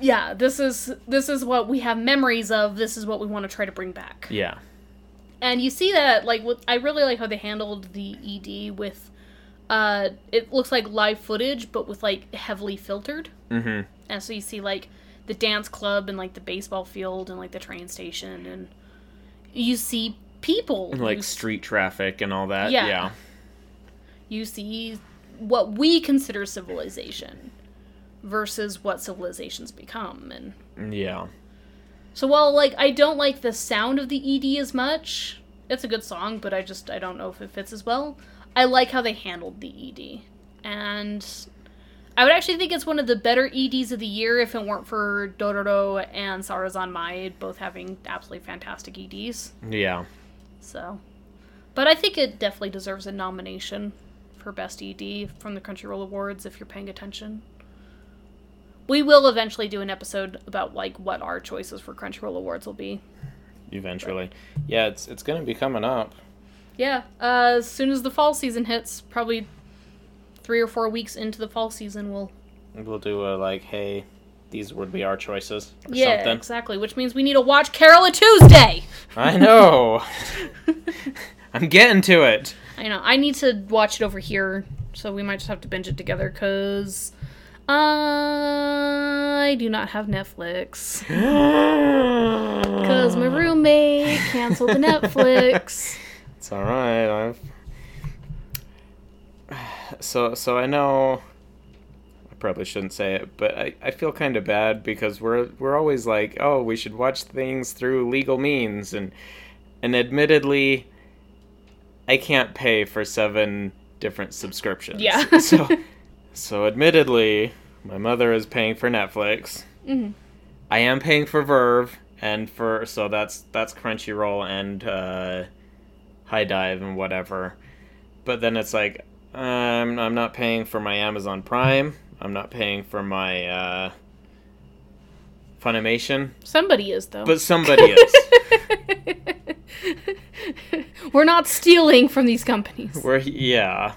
yeah, this is this is what we have memories of. This is what we want to try to bring back. yeah and you see that like with, i really like how they handled the ed with uh it looks like live footage but with like heavily filtered mm-hmm and so you see like the dance club and like the baseball field and like the train station and you see people and, like you, street traffic and all that Yeah. yeah you see what we consider civilization versus what civilizations become and yeah So while like I don't like the sound of the ED as much, it's a good song, but I just I don't know if it fits as well. I like how they handled the ED. And I would actually think it's one of the better EDs of the year if it weren't for Dororo and Sarazanmai both having absolutely fantastic EDs. yeah So but I think it definitely deserves a nomination for best ED from the Crunchyroll Awards if you're paying attention. We will eventually do an episode about like what our choices for Crunchyroll Awards will be. eventually yeah it's it's gonna be coming up Yeah, uh, as soon as the fall season hits, probably three or four weeks into the fall season, we'll. we'll do a like hey these would be our choices or Yeah, something exactly. Which means we need to watch Carole & Tuesday. i know i'm getting to it I know. I need to watch it over here so we might just have to binge it together because I do not have Netflix. Because my roommate canceled the Netflix. It's all right. I've so so I know. I probably shouldn't say it, but I, I feel kind of bad because we're we're always like, oh, we should watch things through legal means, and and admittedly, I can't pay for seven different subscriptions. Yeah. so so admittedly, my mother is paying for Netflix. Mhm. I am paying for VRV and for so that's that's Crunchyroll and uh, HIDIVE and whatever. But then it's like um, I'm not paying for my Amazon Prime. I'm not paying for my uh, Funimation, Somebody is, though. but somebody is. We're not stealing from these companies. We're yeah.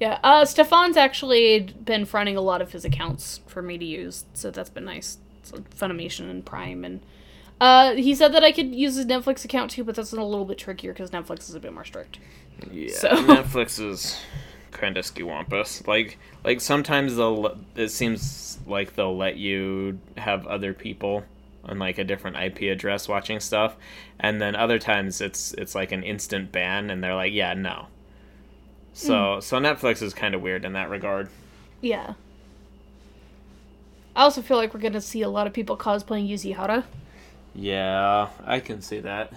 Yeah, uh, Stefan's actually been fronting a lot of his accounts for me to use, so that's been nice. So Funimation and Prime, and uh, he said that I could use his Netflix account too, but that's a little bit trickier because Netflix is a bit more strict. Yeah, So- Netflix is kind of skiwampus. Like, like sometimes they'll. It seems like they'll let you have other people on like a different IP address watching stuff, and then other times it's it's like an instant ban, and they're like, yeah, no. So hmm. so Netflix is kind of weird in that regard. Yeah. I also feel like we're gonna see a lot of people cosplaying Yuzuriha, Yeah, I can see that.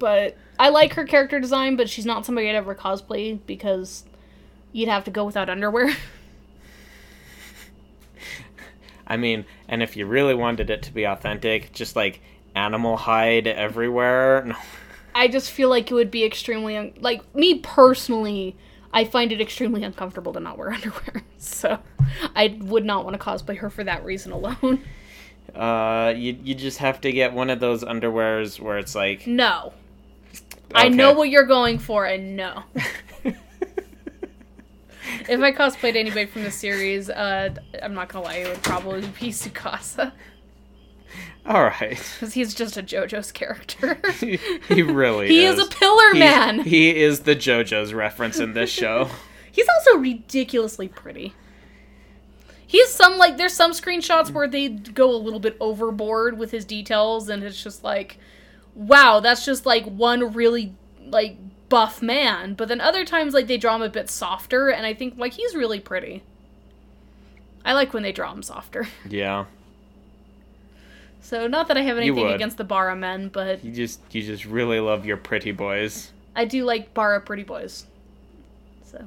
But I like her character design, but she's not somebody I'd ever cosplay because you'd have to go without underwear. I mean, and if you really wanted it to be authentic, just like animal hide everywhere. No. I just feel like it would be extremely un- like me personally. I find it extremely uncomfortable to not wear underwear, so I would not want to cosplay her for that reason alone. Uh, you you just have to get one of those underwears where it's like. No, I know what you're going for, and no. if I cosplayed anybody from the series, uh, I'm not gonna lie, it would probably be Tsukasa All right. because he's just a JoJo's character. he, he really he is. is a pillar He- man. He is the JoJo's reference in this show. He's also ridiculously pretty. He's some like there's some screenshots where they go a little bit overboard with his details and it's just like wow, that's just like one really like buff man, but then other times like they draw him a bit softer and I think like he's really pretty. I like when they draw him softer. yeah. So not that I have anything against the Bara men, but You just you just really love your pretty boys. I do like Bara pretty boys. So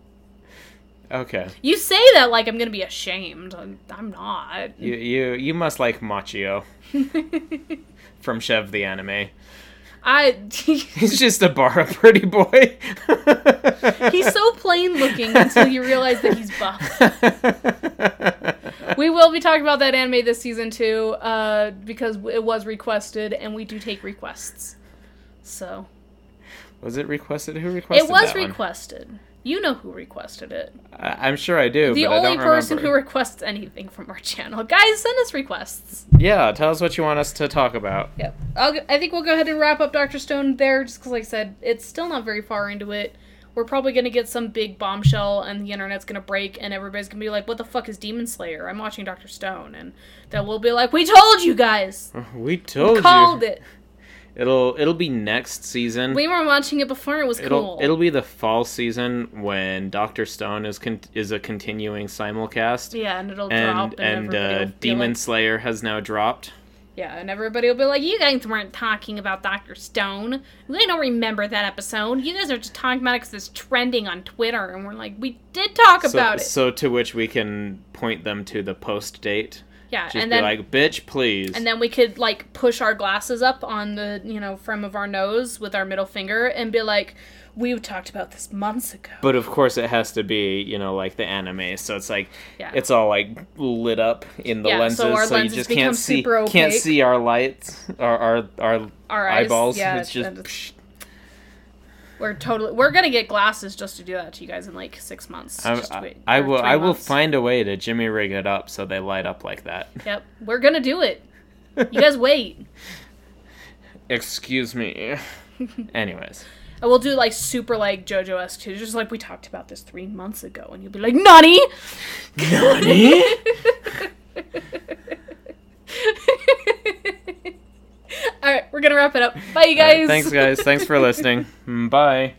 Okay. you say that like I'm gonna be ashamed. I'm, I'm not. You you you must like Machio from Chev the anime. I He's just a bar pretty boy. he's so plain looking until you realize that he's buff. We will be talking about that anime this season too, uh, because it was requested, and we do take requests. So was it requested? Who requested it was that one? You know who requested it. I, I'm sure I do. The but I only person who requests anything from our channel. Guys, send us requests. Yeah, tell us what you want us to talk about. Yep. I'll, g- I think we'll go ahead and wrap up Doctor Stone there, just because, like I said, it's still not very far into it. We're probably gonna get some big bombshell, and the internet's gonna break, and everybody's gonna be like, "What the fuck is Demon Slayer?" I'm watching Doctor Stone, and then we'll be like, "We told you guys, We told called you. Called it. It'll it'll be next season. We were watching it before it was it'll cool." it'll be the fall season when Doctor Stone is con- is a continuing simulcast. yeah, and it'll drop, And and, and uh, Demon like- Slayer has now dropped. yeah, and everybody will be like, "You guys weren't talking about Doctor Stone. We don't remember that episode. You guys are just talking about it because it's trending on Twitter." And we're like, "We did talk So, about it." so to which we can point them to the post date. Yeah, Just and be then like, bitch, please. And then we could like push our glasses up on the, you know, frame of our nose with our middle finger and be like, we talked about this months ago. but of course, it has to be, you know, like the anime. So it's like, Yeah. it's all like lit up in the Yeah, lenses, so so lenses you just can't see can't see our lights, our our our, Our eyes, eyeballs. yeah, it's just We're totally we're gonna get glasses just to do that to you guys in like six months. I, Just I, wait- I will I will find a way to Jimmy rig it up so they light up like that. Yep, we're gonna do it. You guys wait. Excuse me. Anyways, And we'll do like super like JoJo esque too, just like we talked about this three months ago, and you'll be like, Nani? Nani? All right, we're gonna wrap it up. Bye, you guys. Thanks, guys. Thanks for listening. Bye.